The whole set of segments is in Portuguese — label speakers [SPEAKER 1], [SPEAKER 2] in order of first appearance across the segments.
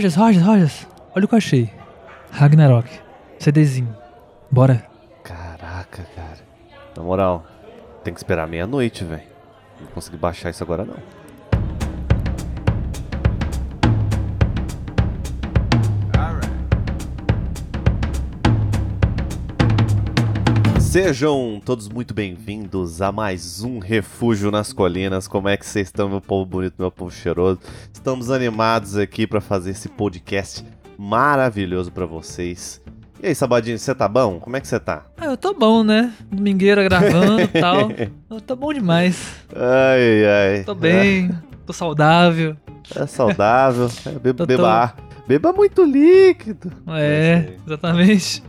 [SPEAKER 1] Rogers, Rogers, Rogers. Olha o que eu achei. Ragnarok. CDzinho. Bora.
[SPEAKER 2] Caraca, cara. Na moral, tem que esperar meia-noite, velho. Não vou conseguir baixar isso agora, não. Sejam todos muito bem-vindos a mais um Refúgio nas Colinas. Como é que vocês estão, meu povo bonito, meu povo cheiroso? Estamos animados aqui para fazer esse podcast maravilhoso para vocês. E aí, Sabadinho, você tá bom? Como é que você tá?
[SPEAKER 1] Ah, eu tô bom, né? Domingueira gravando e tal. Eu tô bom demais.
[SPEAKER 2] Ai, ai.
[SPEAKER 1] Tô bem, tô saudável.
[SPEAKER 2] É saudável. É, beba,
[SPEAKER 1] tô-
[SPEAKER 2] beba, ar. beba muito líquido.
[SPEAKER 1] É, exatamente.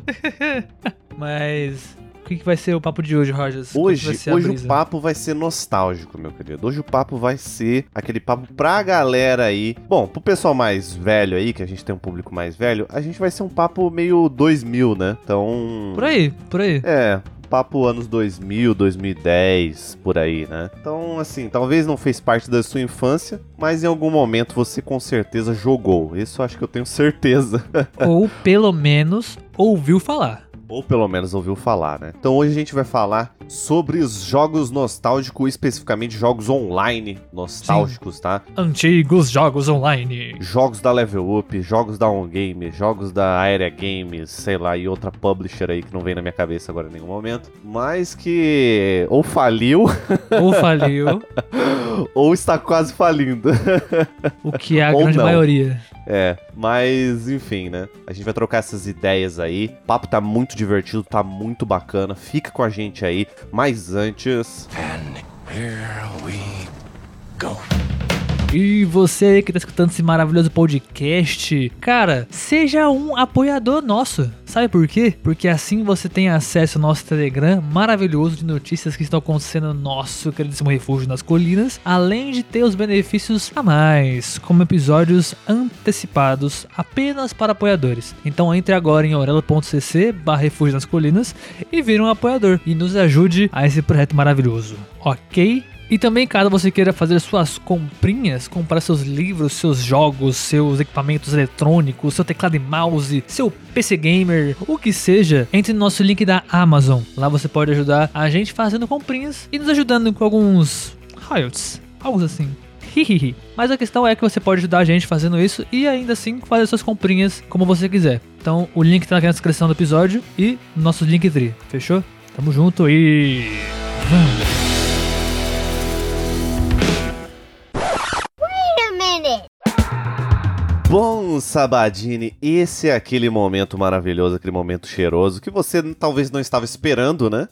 [SPEAKER 1] Mas que, que vai ser o papo de hoje, Rogers?
[SPEAKER 2] Hoje, hoje o papo vai ser nostálgico, meu querido. Hoje o papo vai ser aquele papo pra galera aí. Bom, pro pessoal mais velho aí, que a gente tem um público mais velho, a gente vai ser um papo meio 2000, né? Então.
[SPEAKER 1] Por aí, por aí.
[SPEAKER 2] É, papo anos 2000, 2010, por aí, né? Então, assim, talvez não fez parte da sua infância, mas em algum momento você com certeza jogou. Isso eu acho que eu tenho certeza.
[SPEAKER 1] Ou pelo menos ouviu falar.
[SPEAKER 2] Ou pelo menos ouviu falar, né? Então hoje a gente vai falar sobre os jogos nostálgicos, especificamente jogos online nostálgicos, tá?
[SPEAKER 1] Antigos jogos online.
[SPEAKER 2] Jogos da Level Up, jogos da On Game, jogos da Area Games, sei lá, e outra publisher aí que não vem na minha cabeça agora em nenhum momento, mas que ou faliu
[SPEAKER 1] Ou faliu,
[SPEAKER 2] ou está quase falindo.
[SPEAKER 1] o que é a
[SPEAKER 2] Ou
[SPEAKER 1] grande
[SPEAKER 2] não.
[SPEAKER 1] maioria.
[SPEAKER 2] É, mas enfim, né? A gente vai trocar essas ideias aí. O papo tá muito divertido, tá muito bacana. Fica com a gente aí. Mas antes.
[SPEAKER 1] E você aí que tá escutando esse maravilhoso podcast, cara, seja um apoiador nosso. Sabe por quê? Porque assim você tem acesso ao nosso Telegram maravilhoso de notícias que estão acontecendo no nosso queridíssimo refúgio nas colinas, além de ter os benefícios a mais, como episódios antecipados apenas para apoiadores. Então entre agora em orelo.cc barra refúgio nas colinas e vire um apoiador e nos ajude a esse projeto maravilhoso, ok? E também, caso você queira fazer suas comprinhas, comprar seus livros, seus jogos, seus equipamentos eletrônicos, seu teclado e mouse, seu PC gamer, o que seja, entre no nosso link da Amazon. Lá você pode ajudar a gente fazendo comprinhas e nos ajudando com alguns royalties, algo assim. Mas a questão é que você pode ajudar a gente fazendo isso e ainda assim fazer suas comprinhas como você quiser. Então o link tá aqui na descrição do episódio e no nosso Linktree, fechou? Tamo junto e... Vamos!
[SPEAKER 2] Bom, Sabadini, esse é aquele momento maravilhoso, aquele momento cheiroso que você talvez não estava esperando, né?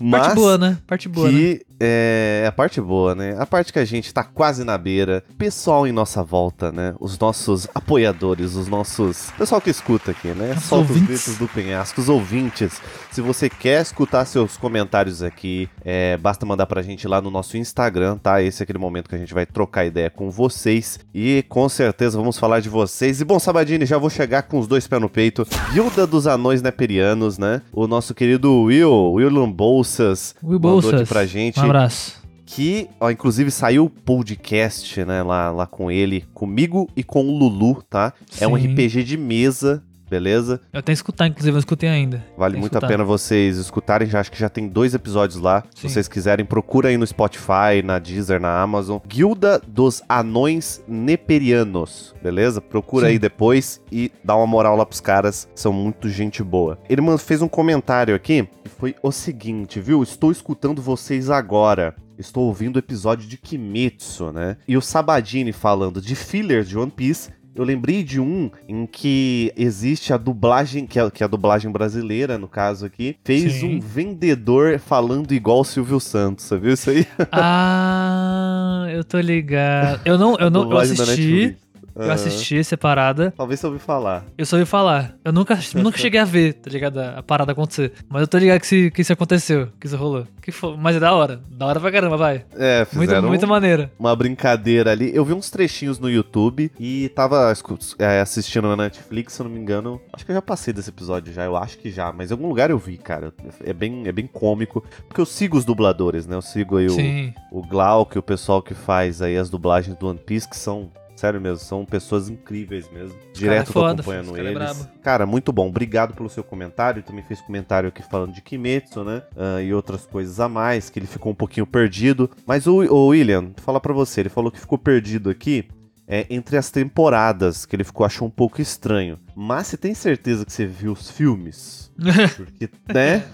[SPEAKER 2] Mas
[SPEAKER 1] Parte boa, né? Parte boa, né?
[SPEAKER 2] que é a parte boa, né? A parte que a gente tá quase na beira. Pessoal em nossa volta, né? Os nossos apoiadores, os nossos. Pessoal que escuta aqui, né?
[SPEAKER 1] Nossos
[SPEAKER 2] Solta os
[SPEAKER 1] ouvintes.
[SPEAKER 2] gritos do penhasco, os ouvintes. Se você quer escutar seus comentários aqui, é, basta mandar pra gente lá no nosso Instagram, tá? Esse é aquele momento que a gente vai trocar ideia com vocês. E com certeza vamos falar de vocês. E bom, Sabadini, já vou chegar com os dois pés no peito. Guilda dos Anões Neperianos, né? O nosso querido Will, William Bolsas,
[SPEAKER 1] Will
[SPEAKER 2] mandou aqui
[SPEAKER 1] Bolsas,
[SPEAKER 2] pra gente
[SPEAKER 1] Um abraço.
[SPEAKER 2] que, ó, inclusive saiu o podcast, né, lá, lá com ele, comigo e com o Lulu, tá? É um
[SPEAKER 1] Sim.
[SPEAKER 2] RPG de mesa, beleza?
[SPEAKER 1] Eu que escutar, inclusive, eu não escutei ainda.
[SPEAKER 2] Vale
[SPEAKER 1] Tem que
[SPEAKER 2] muito a
[SPEAKER 1] escutar.
[SPEAKER 2] pena vocês escutarem, já acho que já tem dois episódios lá. Se
[SPEAKER 1] Sim.
[SPEAKER 2] vocês quiserem, procura aí no Spotify, na Deezer, na Amazon. Guilda dos Anões Neperianos, beleza? Procura
[SPEAKER 1] Sim.
[SPEAKER 2] aí depois e dá uma moral lá pros caras, são muito gente boa. Ele fez um comentário aqui, e foi o seguinte, viu? Estou escutando vocês agora. Estou ouvindo o episódio de Kimetsu, né? E o Sabadini falando de filler de One Piece. Eu lembrei de um em que existe a dublagem, que é, que é a dublagem brasileira, no caso aqui, fez
[SPEAKER 1] Sim.
[SPEAKER 2] um vendedor falando igual o Silvio Santos, você viu isso aí?
[SPEAKER 1] Ah, eu tô ligado. Eu não, eu não, eu assisti,
[SPEAKER 2] Netflix.
[SPEAKER 1] eu assisti essa parada.
[SPEAKER 2] Talvez você ouviu falar.
[SPEAKER 1] Eu só ouvi falar. Eu nunca, nunca cheguei a ver, tá ligado? A parada acontecer. Mas eu tô ligado que, se, que isso aconteceu, que isso rolou. Que foi, mas é da hora. Da hora pra caramba, vai.
[SPEAKER 2] É,
[SPEAKER 1] Muito,
[SPEAKER 2] fizeram
[SPEAKER 1] muito maneira.
[SPEAKER 2] uma brincadeira ali. Eu vi uns trechinhos no YouTube e tava é, assistindo na Netflix, se eu não me engano. Acho que eu já passei desse episódio já, eu acho que já, mas em algum lugar eu vi, cara. É bem, é bem cômico. Porque eu sigo os dubladores, né? Eu sigo aí o, o Glauco e o pessoal que faz aí as dublagens do One Piece, que são Sério mesmo, são pessoas incríveis mesmo.
[SPEAKER 1] cara
[SPEAKER 2] Direto
[SPEAKER 1] é
[SPEAKER 2] tô acompanhando
[SPEAKER 1] cara é
[SPEAKER 2] eles.
[SPEAKER 1] brabo.
[SPEAKER 2] cara, muito bom. Obrigado pelo seu comentário. Também fez comentário aqui falando de Kimetsu, né? Ah, e outras coisas a mais, que ele ficou um pouquinho perdido. Mas o, o William, falar pra você, ele falou que ficou perdido aqui é, entre as temporadas, que ele ficou achou um pouco estranho. Mas você tem certeza que você viu os filmes? Porque, né?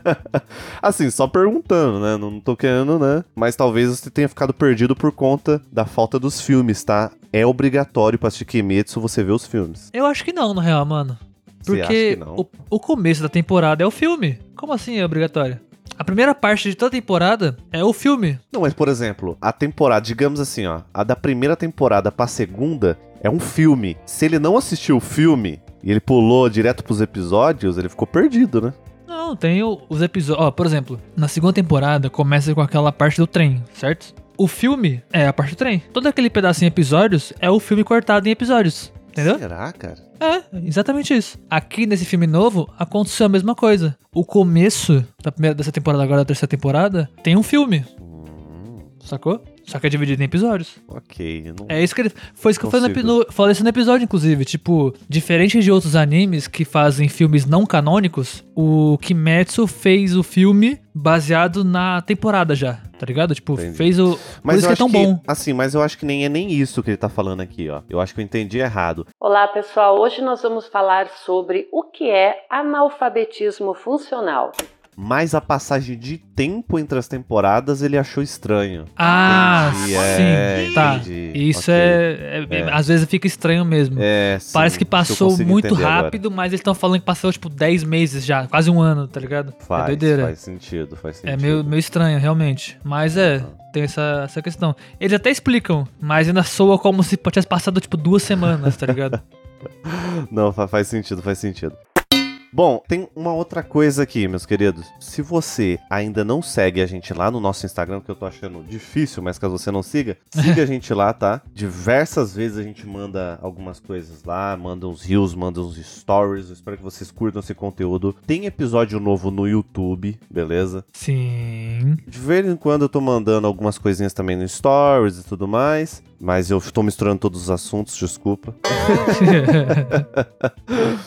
[SPEAKER 2] assim, só perguntando, né? Não tô querendo, né? Mas talvez você tenha ficado perdido por conta da falta dos filmes, tá? É obrigatório pra assistir Kimetsu você ver os filmes.
[SPEAKER 1] Eu acho que não, na real, mano. Porque
[SPEAKER 2] que não?
[SPEAKER 1] o, o começo da temporada é o filme. Como assim é obrigatório? A primeira parte de toda a temporada é o filme.
[SPEAKER 2] Não, mas por exemplo, a temporada, digamos assim, ó, a da primeira temporada pra segunda é um filme. Se ele não assistiu o filme e ele pulou direto pros episódios, ele ficou perdido, né?
[SPEAKER 1] Não, tem os episódios. Ó, por exemplo, na segunda temporada começa com aquela parte do trem, certo? O filme é a parte do trem. Todo aquele pedacinho em episódios é o filme cortado em episódios. Entendeu?
[SPEAKER 2] Será, cara?
[SPEAKER 1] É, exatamente isso. Aqui nesse filme novo aconteceu a mesma coisa. O começo da primeira dessa temporada, agora da terceira temporada, tem um filme,
[SPEAKER 2] Hum,
[SPEAKER 1] sacou? Só que é dividido em episódios.
[SPEAKER 2] ok.
[SPEAKER 1] É isso que ele. Foi isso que eu falei no,
[SPEAKER 2] Consigo.
[SPEAKER 1] falei isso no episódio, inclusive. Tipo, diferente de outros animes que fazem filmes não canônicos, o Kimetsu fez o filme baseado na temporada já, tá ligado? Tipo,
[SPEAKER 2] Entendi.
[SPEAKER 1] fez o. Por
[SPEAKER 2] Mas
[SPEAKER 1] isso que é tão bom.
[SPEAKER 2] Assim, mas eu acho que nem é nem isso que ele tá falando aqui, ó. Eu acho que eu entendi errado.
[SPEAKER 3] Olá, pessoal. Hoje nós vamos falar sobre o que é analfabetismo funcional.
[SPEAKER 2] Mas a passagem de tempo entre as temporadas ele achou estranho.
[SPEAKER 1] Ah,
[SPEAKER 2] Entendi,
[SPEAKER 1] sim,
[SPEAKER 2] é,
[SPEAKER 1] tá.
[SPEAKER 2] entendi.
[SPEAKER 1] Isso
[SPEAKER 2] Ok.
[SPEAKER 1] é, é-
[SPEAKER 2] É.
[SPEAKER 1] Às vezes fica estranho mesmo.
[SPEAKER 2] É, sim,
[SPEAKER 1] Parece que passou muito
[SPEAKER 2] entender agora.
[SPEAKER 1] rápido, mas eles estão falando que passou, tipo, 10 meses já, quase um ano, tá ligado?
[SPEAKER 2] Faz,
[SPEAKER 1] é doideira.
[SPEAKER 2] faz sentido, faz sentido.
[SPEAKER 1] É meio, meio estranho, realmente. Mas é, tem essa, essa questão. Eles até explicam, mas ainda soa como se tivesse passado, tipo, duas semanas, tá ligado?
[SPEAKER 2] Não, fa- faz sentido, faz sentido. Bom, tem uma outra coisa aqui, meus queridos. Se você ainda não segue a gente lá no nosso Instagram, que eu tô achando difícil, mas caso você não siga, siga a gente lá, tá? Diversas vezes a gente manda algumas coisas lá, manda uns reels, manda uns stories. Eu espero que vocês curtam esse conteúdo. Tem episódio novo no YouTube, beleza?
[SPEAKER 1] Sim.
[SPEAKER 2] De vez em quando eu tô mandando algumas coisinhas também no stories e tudo mais, mas eu tô misturando todos os assuntos, desculpa.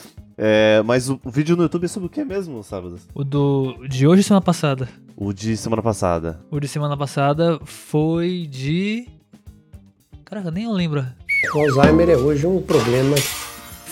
[SPEAKER 2] É, mas o, o vídeo no YouTube é sobre o que mesmo, sábado?
[SPEAKER 1] o do de hoje e semana passada.
[SPEAKER 2] O de semana passada.
[SPEAKER 1] O de semana passada foi de. Caraca, nem eu lembro.
[SPEAKER 4] O Alzheimer é hoje um problema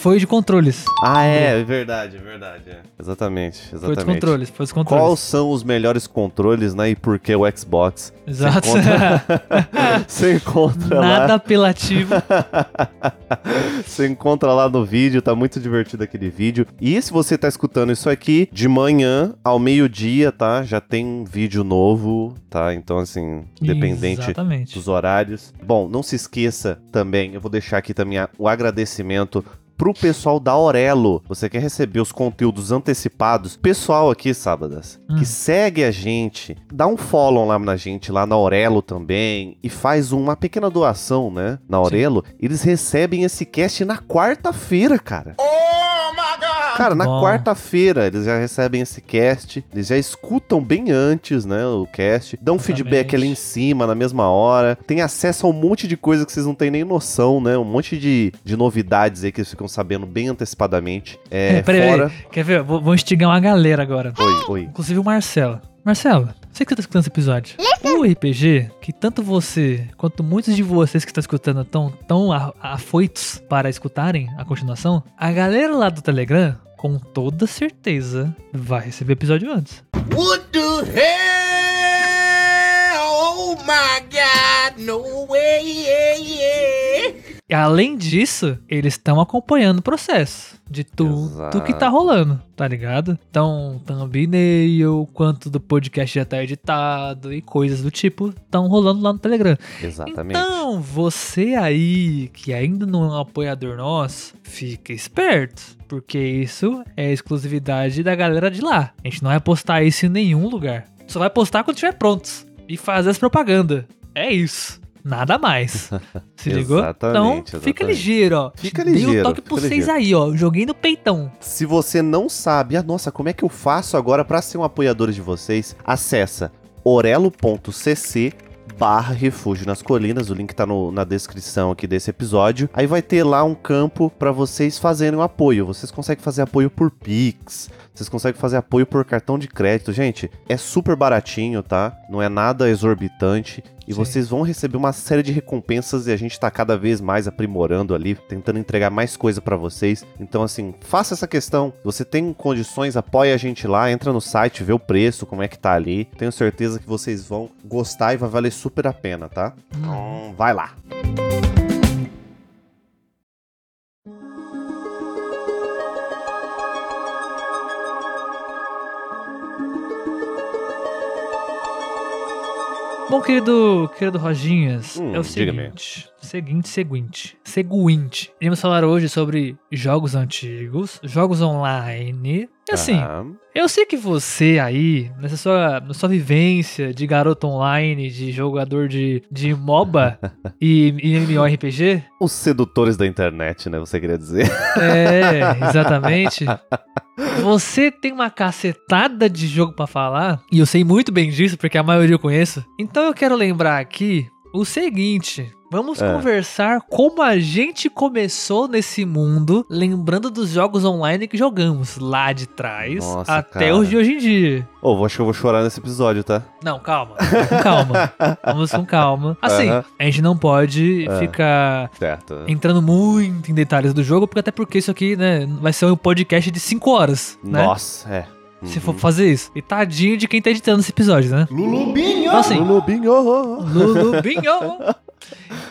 [SPEAKER 1] Foi de controles.
[SPEAKER 2] Ah, é, é verdade, é verdade. é. Exatamente,
[SPEAKER 1] Foi dos
[SPEAKER 2] exatamente.
[SPEAKER 1] controles, foi dos controles.
[SPEAKER 2] Quais são os melhores controles, né? E por que o Xbox?
[SPEAKER 1] Exato.
[SPEAKER 2] Você encontra, Você encontra
[SPEAKER 1] Nada
[SPEAKER 2] lá.
[SPEAKER 1] apelativo.
[SPEAKER 2] Você encontra lá no vídeo, tá muito divertido aquele vídeo. E se você tá escutando isso aqui, de manhã ao meio-dia, tá? Já tem um vídeo novo, tá? Então, assim, independente
[SPEAKER 1] Exatamente.
[SPEAKER 2] dos horários. Bom, não se esqueça também, eu vou deixar aqui também o agradecimento pro pessoal da Aurelo. Você quer receber os conteúdos antecipados? Pessoal aqui, sábadas,
[SPEAKER 1] Hum.
[SPEAKER 2] que segue a gente, dá um follow lá na gente, lá na Aurelo também, e faz uma pequena doação, né? Na Aurelo, eles recebem esse cast na quarta-feira, cara. Cara, na quarta-feira eles já recebem esse cast, eles já escutam bem antes, né, o cast, dão feedback ali em cima na mesma hora, tem acesso a um monte de coisa que vocês não têm nem noção, né, um monte de, de novidades aí que eles ficam sabendo bem antecipadamente. É,
[SPEAKER 1] Peraí,
[SPEAKER 2] fora...
[SPEAKER 1] Quer ver? Vou, vou instigar uma galera agora.
[SPEAKER 2] Oi, oi.
[SPEAKER 1] Inclusive o Marcelo. Marcelo, você que tá escutando esse episódio. O RPG, que tanto você quanto muitos de vocês que estão escutando estão tão afoitos para escutarem a continuação, a galera lá do Telegram, com toda certeza, vai receber episódio antes.
[SPEAKER 5] What the hell? Oh my god, no way, yeah, yeah.
[SPEAKER 1] E além disso, eles estão acompanhando o processo de tudo que tá rolando, tá ligado? Então, thumbnail, quanto do podcast já tá editado e coisas do tipo estão rolando lá no Telegram.
[SPEAKER 2] Exatamente.
[SPEAKER 1] Então, você aí que ainda não é um apoiador nosso, fica esperto, porque isso é exclusividade da galera de lá. A gente não vai postar isso em nenhum lugar. Só vai postar quando estiver prontos e fazer as propaganda. É isso. Nada mais. Se ligou?
[SPEAKER 2] Exatamente,
[SPEAKER 1] então, fica
[SPEAKER 2] exatamente.
[SPEAKER 1] ligeiro, ó.
[SPEAKER 2] Fica
[SPEAKER 1] Dei
[SPEAKER 2] ligeiro,
[SPEAKER 1] um toque
[SPEAKER 2] fica
[SPEAKER 1] pra vocês
[SPEAKER 2] ligeiro.
[SPEAKER 1] aí, ó. Joguei no peitão.
[SPEAKER 2] Se você não sabe, ah, nossa, como é que eu faço agora pra ser um apoiador de vocês? Acessa orelo.cc barra refúgio nas colinas, o link tá no- na descrição aqui desse episódio. Aí vai ter lá um campo pra vocês fazerem o apoio. Vocês conseguem fazer apoio por Pix, vocês conseguem fazer apoio por cartão de crédito. Gente, é super baratinho, tá? Não é nada exorbitante. E
[SPEAKER 1] Sim.
[SPEAKER 2] vocês vão receber uma série de recompensas e a gente tá cada vez mais aprimorando ali, tentando entregar mais coisa pra vocês. Então, assim, faça essa questão. Você tem condições, apoia a gente lá, entra no site, vê o preço, como é que tá ali. Tenho certeza que vocês vão gostar e vai valer super a pena, tá? Então, vai lá.
[SPEAKER 1] Bom, querido, querido Roginhas,
[SPEAKER 2] Hum,
[SPEAKER 1] é o
[SPEAKER 2] diga-me.
[SPEAKER 1] seguinte. Seguinte, seguinte. Seguinte. Iremos falar hoje sobre jogos antigos, jogos online. E assim,
[SPEAKER 2] Ah,
[SPEAKER 1] eu sei que você aí, nessa sua, na sua vivência de garoto online, de jogador de, de MOBA e, e MMORPG,
[SPEAKER 2] os sedutores da internet, né? Você queria dizer?
[SPEAKER 1] É, exatamente. Você tem uma cacetada de jogo pra falar, e eu sei muito bem disso, porque a maioria eu conheço. Então eu quero lembrar aqui o seguinte. Vamos
[SPEAKER 2] É.
[SPEAKER 1] conversar como a gente começou nesse mundo, lembrando dos jogos online que jogamos lá de trás
[SPEAKER 2] Nossa,
[SPEAKER 1] até
[SPEAKER 2] cara.
[SPEAKER 1] os de hoje em dia.
[SPEAKER 2] Ô, acho que eu vou chorar nesse episódio, tá?
[SPEAKER 1] Não, calma. Vamos com calma. Vamos com calma. Assim,
[SPEAKER 2] Aham.
[SPEAKER 1] a gente não pode
[SPEAKER 2] É.
[SPEAKER 1] ficar
[SPEAKER 2] Certo.
[SPEAKER 1] entrando muito em detalhes do jogo, porque até porque isso aqui, né, vai ser um podcast de 5 horas, né?
[SPEAKER 2] Nossa, é.
[SPEAKER 1] Se for fazer isso. E tadinho de quem tá editando esse episódio, né?
[SPEAKER 5] Lulubinho!
[SPEAKER 1] Então assim,
[SPEAKER 2] Lulubinho!
[SPEAKER 1] Lulubinho!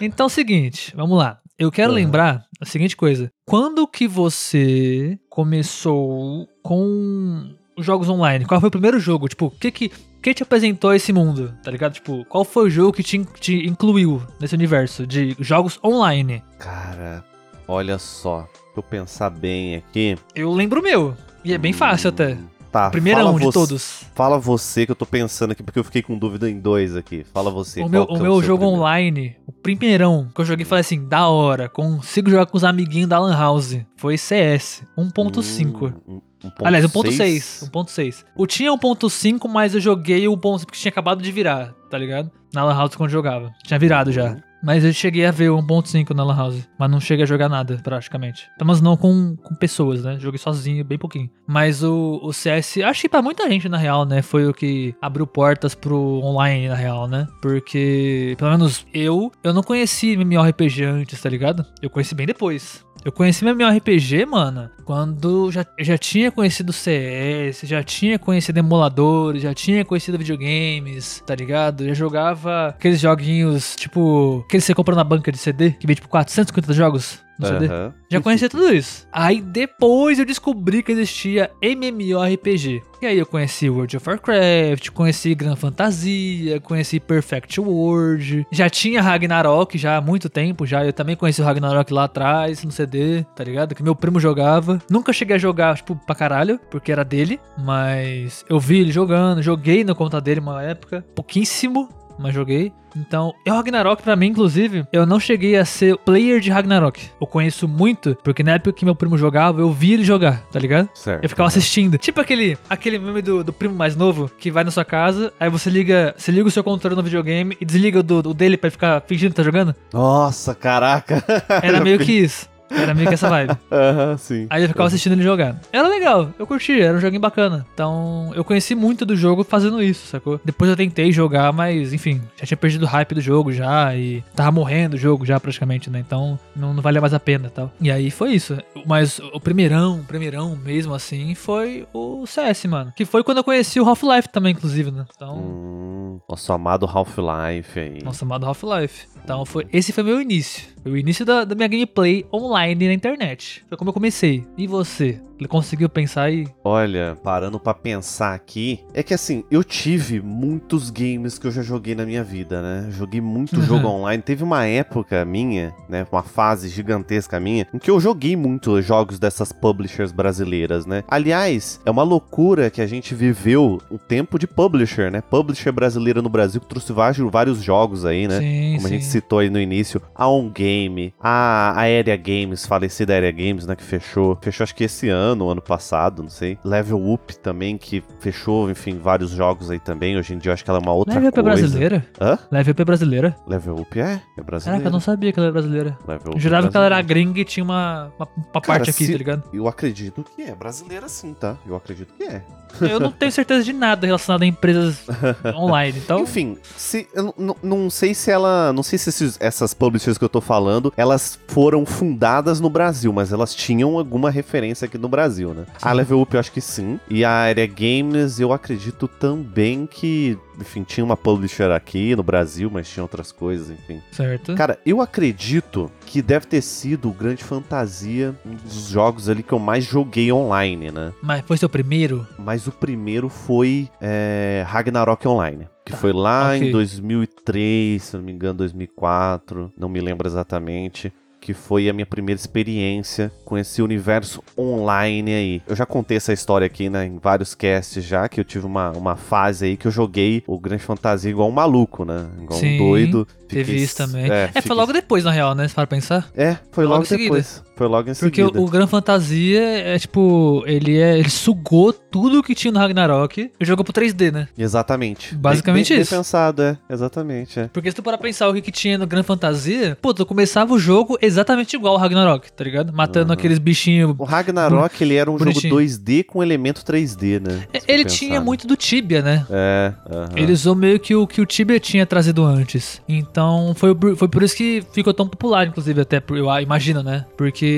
[SPEAKER 1] Então é o seguinte, vamos lá. Eu quero
[SPEAKER 2] Uhum.
[SPEAKER 1] lembrar a seguinte coisa. Quando que você começou com os jogos online? Qual foi o primeiro jogo? Tipo, o que que... Quem te apresentou esse mundo, tá ligado? Tipo, qual foi o jogo que te, te incluiu nesse universo de jogos online?
[SPEAKER 2] Cara, olha só. Deixa eu pensar bem aqui.
[SPEAKER 1] Eu lembro o meu. E é bem fácil até.
[SPEAKER 2] Tá,
[SPEAKER 1] Primeirão
[SPEAKER 2] fala
[SPEAKER 1] de todos.
[SPEAKER 2] Fala você que eu tô pensando aqui, porque eu fiquei com dúvida em dois aqui. Fala você.
[SPEAKER 1] O meu,
[SPEAKER 2] que
[SPEAKER 1] o
[SPEAKER 2] é
[SPEAKER 1] meu jogo
[SPEAKER 2] primeiro?
[SPEAKER 1] online, o primeirão que eu joguei, falei assim, da hora, consigo jogar com os amiguinhos da Lan House. Foi CS 1.5.
[SPEAKER 2] Hum, um-
[SPEAKER 1] Aliás,
[SPEAKER 2] 1.6.
[SPEAKER 1] 1.6. 1.6. Eu tinha 1.5, mas eu joguei o 1.5 porque tinha acabado de virar, tá ligado? Na Lan House quando jogava. Tinha virado já. Mas eu cheguei a ver o 1.5 na Lan House. Mas não cheguei a jogar nada, praticamente. Pelo menos não com, com pessoas, né? Joguei sozinho, bem pouquinho. Mas o, o CS, acho que pra muita gente, na real, né? Foi o que abriu portas pro online, na real, né? Porque, pelo menos eu, eu não conheci MMORPG antes, tá ligado? Eu conheci bem depois. Eu conheci MMORPG, mano, quando já, já tinha conhecido CS, já tinha conhecido emuladores, já tinha conhecido videogames, tá ligado? Já jogava aqueles joguinhos, tipo, aqueles que você compra na banca de CD, que vem tipo 450 jogos no CD. Já conhecia tudo isso. Aí depois eu descobri que existia MMORPG. E aí eu conheci World of Warcraft, conheci Gran Fantasia, conheci Perfect World. Já tinha Ragnarok já há muito tempo já. Eu também conheci o Ragnarok lá atrás, no CD, tá ligado? Que meu primo jogava. Nunca cheguei a jogar, tipo, pra caralho, porque era dele. Mas eu vi ele jogando, joguei na conta dele uma época. Pouquíssimo, mas joguei. Então, o Ragnarok pra mim, inclusive, eu não cheguei a ser player de Ragnarok. Eu conheço muito, porque na época que meu primo jogava, eu vi ele jogar, tá ligado?
[SPEAKER 2] Certo.
[SPEAKER 1] Eu ficava assistindo. Tipo aquele, aquele meme do, do primo mais novo que vai na sua casa, aí você liga, você liga o seu controle no videogame e desliga o do, dele pra ele ficar fingindo que tá jogando.
[SPEAKER 2] Nossa, caraca.
[SPEAKER 1] Era meio que isso. Era meio que essa vibe.
[SPEAKER 2] Aham, sim.
[SPEAKER 1] Aí eu ficava assistindo ele jogar. Era legal, eu curti, era um joguinho bacana. Então, eu conheci muito do jogo fazendo isso, sacou? Depois eu tentei jogar, mas enfim, já tinha perdido o hype do jogo já e tava morrendo o jogo já praticamente, né? Então, não, não valia mais a pena e tal. E aí foi isso. Mas o primeirão, o primeirão mesmo assim, foi o CS, mano. Que foi quando eu conheci o Half-Life também, inclusive, né? Então,
[SPEAKER 2] Hum, nosso amado Half-Life aí.
[SPEAKER 1] nosso amado Half-Life. Então, foi, esse foi meu início. Foi o início da, da minha gameplay online na internet. Foi como eu comecei. E você? Ele conseguiu pensar aí?
[SPEAKER 2] Olha, parando pra pensar aqui, é que assim, eu tive muitos games que eu já joguei na minha vida, né? Joguei muito jogo online. Teve uma época minha, né? Uma fase gigantesca minha, em que eu joguei muito jogos dessas publishers brasileiras, né? Aliás, é uma loucura que a gente viveu um tempo de publisher, né? Publisher brasileira no Brasil que trouxe vários, vários jogos aí, né?
[SPEAKER 1] Sim,
[SPEAKER 2] Como a gente
[SPEAKER 1] sim.
[SPEAKER 2] Citou aí no início, a On Game, a Aérea Games, falecida Aérea Games, né, que fechou. Fechou acho que esse ano, ano passado, não sei. Level Up também, que fechou, enfim, vários jogos aí também. Hoje em dia eu acho que ela é uma outra
[SPEAKER 1] Level Up é
[SPEAKER 2] coisa.
[SPEAKER 1] brasileira?
[SPEAKER 2] Hã?
[SPEAKER 1] Level Up é brasileira?
[SPEAKER 2] Level Up é? É
[SPEAKER 1] Caraca,
[SPEAKER 2] brasileiro.
[SPEAKER 1] eu não sabia que ela era brasileira.
[SPEAKER 2] Level Up é
[SPEAKER 1] jurava que ela era gringa e tinha uma, uma, uma
[SPEAKER 2] Cara,
[SPEAKER 1] parte aqui,
[SPEAKER 2] se-
[SPEAKER 1] tá ligado?
[SPEAKER 2] Eu acredito que é brasileira sim, tá? Eu acredito que é.
[SPEAKER 1] Eu não tenho certeza de nada relacionado a empresas online, então...
[SPEAKER 2] Enfim, se, eu não sei se ela. Não sei se essas publishers que eu tô falando, elas foram fundadas no Brasil, mas elas tinham alguma referência aqui no Brasil, né? A Level Up eu acho que sim. E a Area Games eu acredito também que. Enfim, tinha uma publisher aqui no Brasil, mas tinha outras coisas, enfim.
[SPEAKER 1] Certo.
[SPEAKER 2] Cara, eu acredito que deve ter sido o Grande Fantasia, um dos jogos ali que eu mais joguei online, né?
[SPEAKER 1] Mas foi seu primeiro?
[SPEAKER 2] Mas o primeiro foi é, Ragnarok Online. Que
[SPEAKER 1] Tá,
[SPEAKER 2] foi lá
[SPEAKER 1] ok.
[SPEAKER 2] em 2003, se não me engano, 2004, não me lembro exatamente. Que foi a minha primeira experiência com esse universo online aí. Eu já contei essa história aqui, né, em vários casts já, que eu tive uma, uma fase aí que eu joguei o Grande Fantasia igual um maluco, né? Igual
[SPEAKER 1] Sim,
[SPEAKER 2] um doido.
[SPEAKER 1] Teve
[SPEAKER 2] Fiquei-
[SPEAKER 1] isso também.
[SPEAKER 2] É,
[SPEAKER 1] É,
[SPEAKER 2] fiquei-
[SPEAKER 1] foi logo depois, na real, né? Se para pensar.
[SPEAKER 2] É, foi
[SPEAKER 1] logo
[SPEAKER 2] logo, depois. Foi logo em
[SPEAKER 1] Porque
[SPEAKER 2] seguida.
[SPEAKER 1] o, o Gran Fantasia é tipo, ele é. Ele sugou tudo que tinha no Ragnarok e jogou pro 3D, né?
[SPEAKER 2] Exatamente.
[SPEAKER 1] Basicamente
[SPEAKER 2] bem, bem
[SPEAKER 1] isso.
[SPEAKER 2] pensado, é. Exatamente, é.
[SPEAKER 1] Porque se tu parar pra pensar o que, que tinha no Gran Fantasia, pô, tu começava o jogo exatamente igual ao Ragnarok, tá ligado? Matando
[SPEAKER 2] Uhum.
[SPEAKER 1] aqueles bichinhos.
[SPEAKER 2] O Ragnarok, ele era um
[SPEAKER 1] Bonitinho.
[SPEAKER 2] jogo 2D com elemento 3D, né? For
[SPEAKER 1] Ele
[SPEAKER 2] pensar,
[SPEAKER 1] tinha
[SPEAKER 2] né?
[SPEAKER 1] muito do Tibia, né?
[SPEAKER 2] É, aham.
[SPEAKER 1] Ele usou meio que o que o Tibia tinha trazido antes. Então foi, por- foi por isso que ficou tão popular, inclusive, até, eu imagino, né? Porque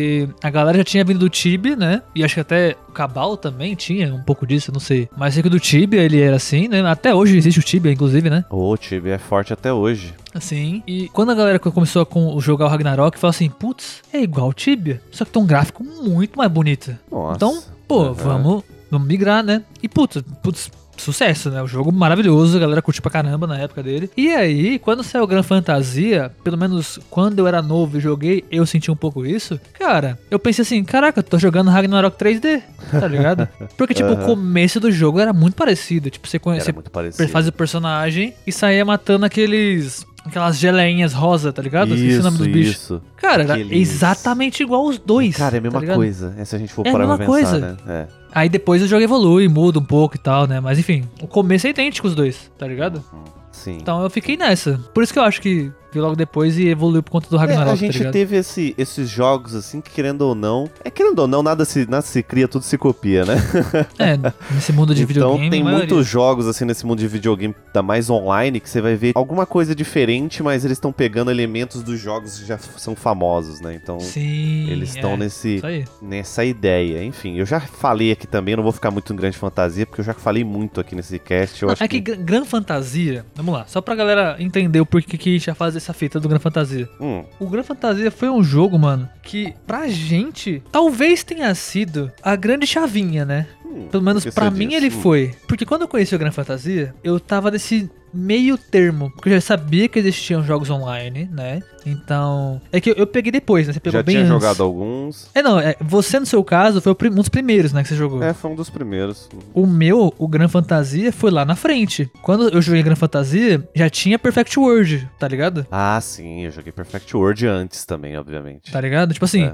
[SPEAKER 1] a galera já tinha vindo do Tibia, né? E acho que até o Cabal também tinha um pouco disso, eu não sei. Mas sei que o do Tibia ele era assim, né? Até hoje existe o Tibia, inclusive, né?
[SPEAKER 2] O Tibia é forte até hoje.
[SPEAKER 1] Assim. E quando a galera começou a com- jogar o Ragnarok, falou assim: putz, é igual o Tibia, só que tem um gráfico muito mais bonito.
[SPEAKER 2] Nossa.
[SPEAKER 1] Então, pô,
[SPEAKER 2] Aham.
[SPEAKER 1] vamos, vamos migrar, né? E putz, putz, sucesso, né? O jogo maravilhoso, a galera curtiu pra caramba na época dele. E aí, quando saiu o Gran Fantasia, pelo menos quando eu era novo e joguei, eu senti um pouco isso. Cara, eu pensei assim, caraca, eu tô jogando Ragnarok 3D, tá ligado? Porque, tipo, o
[SPEAKER 2] Aham.
[SPEAKER 1] começo do jogo era muito parecido. Tipo, você
[SPEAKER 2] Era
[SPEAKER 1] conhece,
[SPEAKER 2] muito parecido.
[SPEAKER 1] faz o personagem e saía matando aqueles. Aquelas geleinhas rosa, tá ligado? Esqueci o nome dos bichos.
[SPEAKER 2] isso.
[SPEAKER 1] Cara, era
[SPEAKER 2] Aqueles-
[SPEAKER 1] exatamente igual os dois.
[SPEAKER 2] Cara, é a
[SPEAKER 1] tá
[SPEAKER 2] mesma
[SPEAKER 1] ligado?
[SPEAKER 2] coisa. É, se a gente for
[SPEAKER 1] É
[SPEAKER 2] parar pra pensar,
[SPEAKER 1] coisa.
[SPEAKER 2] né? É.
[SPEAKER 1] Aí depois o jogo evolui, muda um pouco e tal, né? Mas enfim, o começo é idêntico os dois, tá ligado?
[SPEAKER 2] Sim.
[SPEAKER 1] Então eu fiquei nessa. Por isso que eu acho que veio logo depois e evoluiu por conta do
[SPEAKER 2] É,
[SPEAKER 1] Ragnarok,
[SPEAKER 2] a
[SPEAKER 1] tá
[SPEAKER 2] gente
[SPEAKER 1] ligado?
[SPEAKER 2] teve esse- esses jogos assim que querendo ou não, é querendo ou não, nada se, nada se cria, tudo se copia, né?
[SPEAKER 1] É, nesse mundo de
[SPEAKER 2] então
[SPEAKER 1] videogame.
[SPEAKER 2] tem
[SPEAKER 1] a maioria.
[SPEAKER 2] muitos jogos assim nesse mundo de videogame, da mais online, que você vai ver alguma coisa diferente, mas eles estão pegando elementos dos jogos que já são famosos, né? Então
[SPEAKER 1] Sim.
[SPEAKER 2] eles estão
[SPEAKER 1] é,
[SPEAKER 2] nesse nessa ideia. Enfim, eu já falei aqui também, não vou ficar muito em grande fantasia, porque eu já falei muito aqui nesse cast. Eu
[SPEAKER 1] Não,
[SPEAKER 2] acho
[SPEAKER 1] é que, Gran Fantasia, vamos lá, só pra galera entender o porquê que a gente ia fazer essa fita do Gran Fantasia.
[SPEAKER 2] Hum,
[SPEAKER 1] O Gran Fantasia foi um jogo, mano, que pra gente talvez tenha sido a grande chavinha, né?
[SPEAKER 2] hum,
[SPEAKER 1] Pelo menos
[SPEAKER 2] você
[SPEAKER 1] mim
[SPEAKER 2] diz?
[SPEAKER 1] ele
[SPEAKER 2] Hum.
[SPEAKER 1] foi. Porque quando eu conheci o Gran Fantasia, eu tava nesse meio termo. Porque eu já sabia que existiam jogos online, né? Então. É que eu, eu peguei depois, né? Você pegou
[SPEAKER 2] Já
[SPEAKER 1] bem
[SPEAKER 2] tinha
[SPEAKER 1] antes.
[SPEAKER 2] jogado alguns.
[SPEAKER 1] É, não, é, você no seu caso foi um dos primeiros, né? Que você jogou.
[SPEAKER 2] É, foi um dos primeiros.
[SPEAKER 1] O meu, o Gran Fantasia, foi lá na frente. Quando eu joguei Gran Fantasia, já tinha Perfect World, tá ligado?
[SPEAKER 2] Ah, sim, eu joguei Perfect World antes também, obviamente.
[SPEAKER 1] Tá ligado? Tipo assim,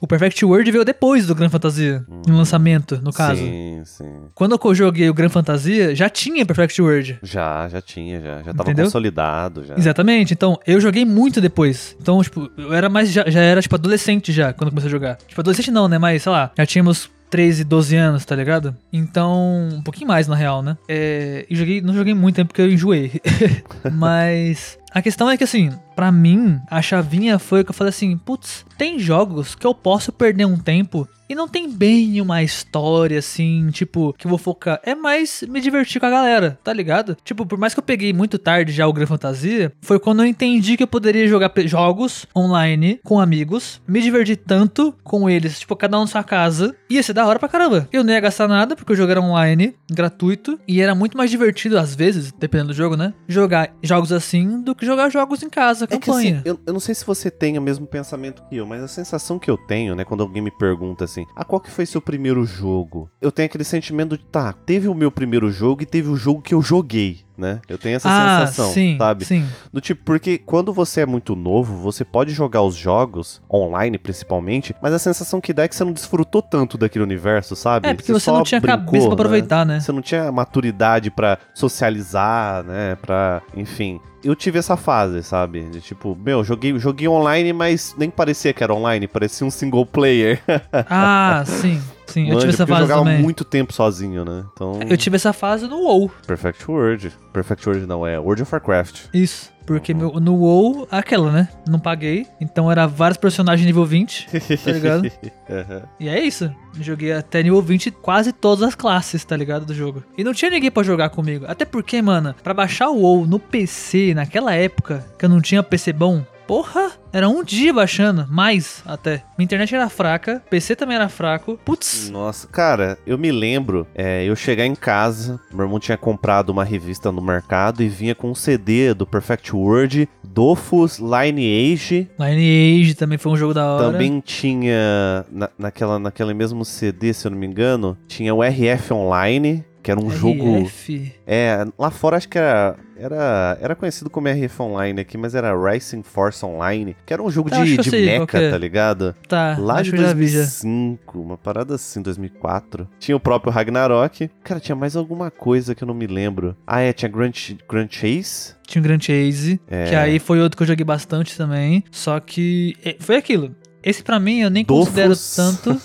[SPEAKER 1] o Perfect World veio depois do Gran Fantasia, no lançamento, no caso.
[SPEAKER 2] Sim, sim.
[SPEAKER 1] Quando eu joguei o Gran Fantasia, já tinha Perfect World.
[SPEAKER 2] Já, já tinha, já. Já tava
[SPEAKER 1] Entendeu?
[SPEAKER 2] consolidado, já.
[SPEAKER 1] Exatamente, então eu joguei muito depois. Então, tipo, eu era mais. Já, já era, tipo, adolescente já, quando eu comecei a jogar. Tipo, adolescente não, né? Mas, sei lá, já tínhamos 13, 12 anos, tá ligado? Então, um pouquinho mais na real, né? É, e joguei, não joguei muito tempo porque eu enjoei. Mas. A questão é que, assim, pra mim, a chavinha foi que eu falei assim: putz, tem jogos que eu posso perder um tempo e não tem bem uma história, assim, tipo, que eu vou focar. É mais me divertir com a galera, tá ligado? Tipo, por mais que eu peguei muito tarde já o Gran Fantasia, foi quando eu entendi que eu poderia jogar jogos online com amigos, me divertir tanto com eles, tipo, cada um na sua casa. Ia ser da hora pra caramba. Eu não ia gastar nada, porque o jogo era online, gratuito, e era muito mais divertido, às vezes, dependendo do jogo, né? Jogar jogos assim do que jogar jogos em casa,
[SPEAKER 2] É que
[SPEAKER 1] campanha.
[SPEAKER 2] assim, eu, eu não sei se você tem o mesmo pensamento que eu, mas a sensação que eu tenho, né, quando alguém me pergunta assim, ah, qual que foi seu primeiro jogo? Eu tenho aquele sentimento de, tá, teve o meu primeiro jogo e teve o jogo que eu joguei. Né? Eu tenho essa
[SPEAKER 1] ah,
[SPEAKER 2] sensação,
[SPEAKER 1] sim,
[SPEAKER 2] sabe?
[SPEAKER 1] sim.
[SPEAKER 2] Do tipo, porque quando você é muito novo, você pode jogar os jogos, online principalmente, mas a sensação que dá é que você não desfrutou tanto daquele universo, sabe?
[SPEAKER 1] É, porque você,
[SPEAKER 2] só
[SPEAKER 1] não tinha
[SPEAKER 2] brincou,
[SPEAKER 1] cabeça pra
[SPEAKER 2] né?
[SPEAKER 1] aproveitar, né?
[SPEAKER 2] Você não tinha maturidade pra socializar, né? Pra, enfim. Eu tive essa fase, sabe? De tipo, meu, joguei, joguei online, mas nem parecia que era online, parecia um single player.
[SPEAKER 1] Ah, sim, sim. Eu tive essa
[SPEAKER 2] porque eu
[SPEAKER 1] fase
[SPEAKER 2] jogava
[SPEAKER 1] também.
[SPEAKER 2] muito tempo sozinho, né? Então,
[SPEAKER 1] Eu tive essa fase no WoW.
[SPEAKER 2] Perfect World. Perfect World não, é World of Warcraft.
[SPEAKER 1] Isso. Porque meu, no WoW, aquela, né? Não paguei. Então era vários personagens nível 20, tá ligado?
[SPEAKER 2] Aham.
[SPEAKER 1] E é isso. Joguei até nível 20 quase todas as classes, tá ligado? Do jogo. E não tinha ninguém pra jogar comigo. Até porque, mano, pra baixar o WoW no PC, naquela época, que eu não tinha PC bom, porra, era um dia baixando. Mais até. Minha internet era fraca, PC também era fraco. Putz.
[SPEAKER 2] Nossa, cara, eu me lembro, é, eu chegar em casa, meu irmão tinha comprado uma revista no mercado e vinha com um CD do Perfect World, Dofus, Lineage,
[SPEAKER 1] Lineage também foi um jogo da hora.
[SPEAKER 2] também tinha, na, naquela, naquele mesmo CD, se eu não me engano, tinha o RF Online, que era um jogo...
[SPEAKER 1] RF.
[SPEAKER 2] É, lá fora acho que era, era, era conhecido como RF Online aqui, mas era Racing Force Online, que era um jogo
[SPEAKER 1] Tá,
[SPEAKER 2] de, de
[SPEAKER 1] sei
[SPEAKER 2] mecha,
[SPEAKER 1] é.
[SPEAKER 2] tá ligado?
[SPEAKER 1] Tá,
[SPEAKER 2] Lá de
[SPEAKER 1] que eu já vi já.
[SPEAKER 2] 2005, uma parada assim, 2004. Tinha o próprio Ragnarok. Cara, tinha mais alguma coisa que eu não me lembro. Ah, é, tinha Grand, Grand Chase.
[SPEAKER 1] Tinha o Grand Chase,
[SPEAKER 2] É.
[SPEAKER 1] que aí foi outro que eu joguei bastante também. Só que é, foi aquilo. Esse pra mim eu nem
[SPEAKER 2] Dofus.
[SPEAKER 1] considero tanto.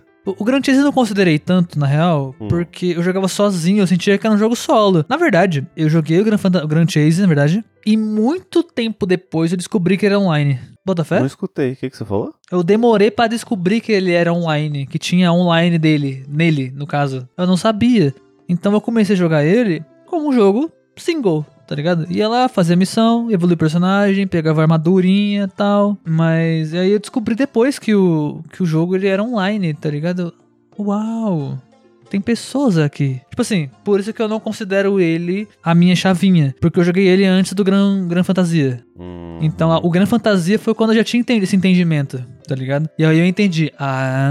[SPEAKER 1] O, Grand Chase eu não considerei tanto, na real,
[SPEAKER 2] Hum.
[SPEAKER 1] porque eu jogava sozinho, eu sentia que era um jogo solo. Na verdade, eu joguei o Grand, Fanta- o Grand Chase, na verdade, e muito tempo depois eu descobri que ele era online. Bota fé?
[SPEAKER 2] Não escutei. O que, que você falou?
[SPEAKER 1] Eu demorei pra descobrir que ele era online, que tinha online dele, nele, no caso. Eu não sabia. Então eu comecei a jogar ele como um jogo single, tá ligado? Ia lá, fazia missão, evoluir personagem, pegava armadurinha e tal. Mas aí eu descobri depois que o, que o jogo ele era online, tá ligado? Uau! Tem pessoas aqui. Tipo assim, por isso que eu não considero ele a minha chavinha. Porque eu joguei ele antes do Gran, Gran Fantasia.
[SPEAKER 2] Hum,
[SPEAKER 1] Então, a- o Gran Fantasia foi quando eu já tinha entendi- esse entendimento, tá ligado? E aí eu entendi, ah,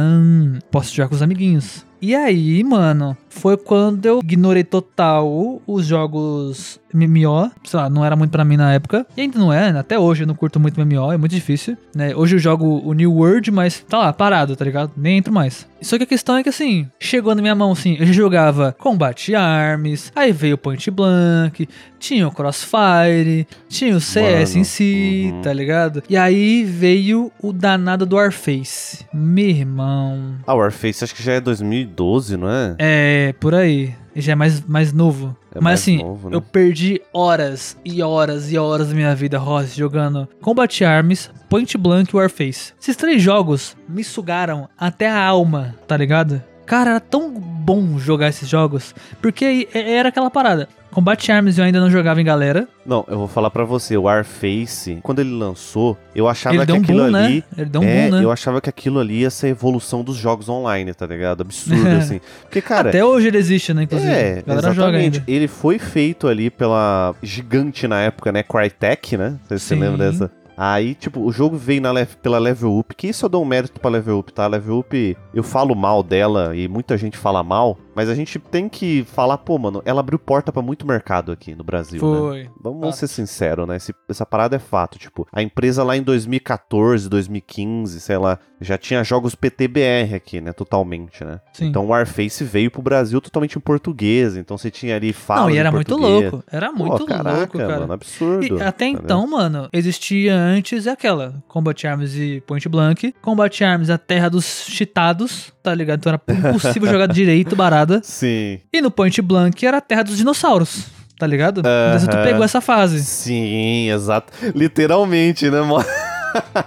[SPEAKER 1] posso jogar com os amiguinhos. E aí, mano, foi quando eu ignorei total os jogos MMO. Sei lá, não era muito pra mim na época. E ainda não é, né? até hoje eu não curto muito MMO, é muito difícil, né? Hoje eu jogo o New World, mas tá lá, parado, tá ligado? Nem entro mais. Só que a questão é que assim, chegou na minha mão assim, eu jogava Combat Arms, aí veio o Point Blank, tinha o Crossfire, tinha o CS
[SPEAKER 2] Mano,
[SPEAKER 1] em si,
[SPEAKER 2] uhum.
[SPEAKER 1] tá ligado? E aí veio o danado do Warface. Meu irmão.
[SPEAKER 2] Ah, Warface acho que já é 2012, não é?
[SPEAKER 1] É, por aí. Já é mais, mais novo.
[SPEAKER 2] É
[SPEAKER 1] Mas
[SPEAKER 2] mais
[SPEAKER 1] assim,
[SPEAKER 2] novo, né?
[SPEAKER 1] eu perdi horas e horas e horas da minha vida, Ross, jogando Combat Arms, Point Blank e Warface. Esses três jogos me sugaram até a alma, tá ligado? Cara, era tão bom jogar esses jogos, porque é- era aquela parada. Combat Arms eu ainda não jogava em galera.
[SPEAKER 2] Não, eu vou falar pra você, o Warface, quando ele lançou, eu achava
[SPEAKER 1] Ele
[SPEAKER 2] que
[SPEAKER 1] um
[SPEAKER 2] aquilo
[SPEAKER 1] boom,
[SPEAKER 2] ali...
[SPEAKER 1] né? Ele deu um
[SPEAKER 2] é,
[SPEAKER 1] boom, né?
[SPEAKER 2] eu achava que aquilo ali ia ser a evolução dos jogos online, tá ligado? Absurdo, assim. Porque, cara...
[SPEAKER 1] Até hoje ele existe, né, inclusive.
[SPEAKER 2] É,
[SPEAKER 1] a galera joga
[SPEAKER 2] exatamente.
[SPEAKER 1] ainda.
[SPEAKER 2] Ele foi feito ali pela gigante na época, né? Crytek, né? Não sei se você lembra dessa. Aí, tipo, o jogo veio na lev- pela Level Up, que isso eu dou um mérito pra Level Up, tá? Level Up, eu falo mal dela e muita gente fala mal, mas a gente tem que falar, pô, mano, ela abriu porta pra muito mercado aqui no Brasil, né?
[SPEAKER 1] Foi.
[SPEAKER 2] Vamos
[SPEAKER 1] Fato.
[SPEAKER 2] ser sinceros, né? Esse- essa parada é fato. Tipo, a empresa lá em 2014, 2015, sei lá, já tinha jogos PTBR aqui, né? Totalmente, né?
[SPEAKER 1] Sim.
[SPEAKER 2] Então o Warface veio pro Brasil totalmente em português. Então você tinha ali fala
[SPEAKER 1] não, e era muito louco. Era
[SPEAKER 2] Pô,
[SPEAKER 1] muito
[SPEAKER 2] caraca,
[SPEAKER 1] louco, cara.
[SPEAKER 2] mano, absurdo.
[SPEAKER 1] E até então, mano, existia antes aquela Combat Arms e Point Blank. Combat Arms, a terra dos cheatados, tá ligado? Então era impossível jogar direito, barada.
[SPEAKER 2] Sim.
[SPEAKER 1] E no Point Blank era a terra dos dinossauros, tá ligado? Não sei se tu pegou essa fase.
[SPEAKER 2] Sim, exato. Literalmente, né, mano?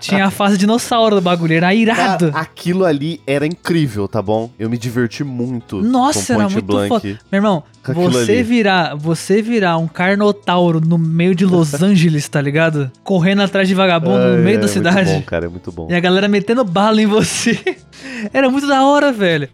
[SPEAKER 1] Tinha a fase dinossauro do bagulho, era irado.
[SPEAKER 2] Cara, aquilo ali era incrível, tá bom? Eu me diverti muito
[SPEAKER 1] Nossa, era muito
[SPEAKER 2] Blank.
[SPEAKER 1] foda. Meu irmão, você
[SPEAKER 2] ali.
[SPEAKER 1] virar, você virar um carnotauro no meio de Los Angeles, tá ligado? Correndo atrás de vagabundo
[SPEAKER 2] Ai,
[SPEAKER 1] no meio
[SPEAKER 2] é
[SPEAKER 1] da cidade.
[SPEAKER 2] Muito bom, cara, é muito bom.
[SPEAKER 1] E a galera metendo bala em você. Era muito da hora, velho.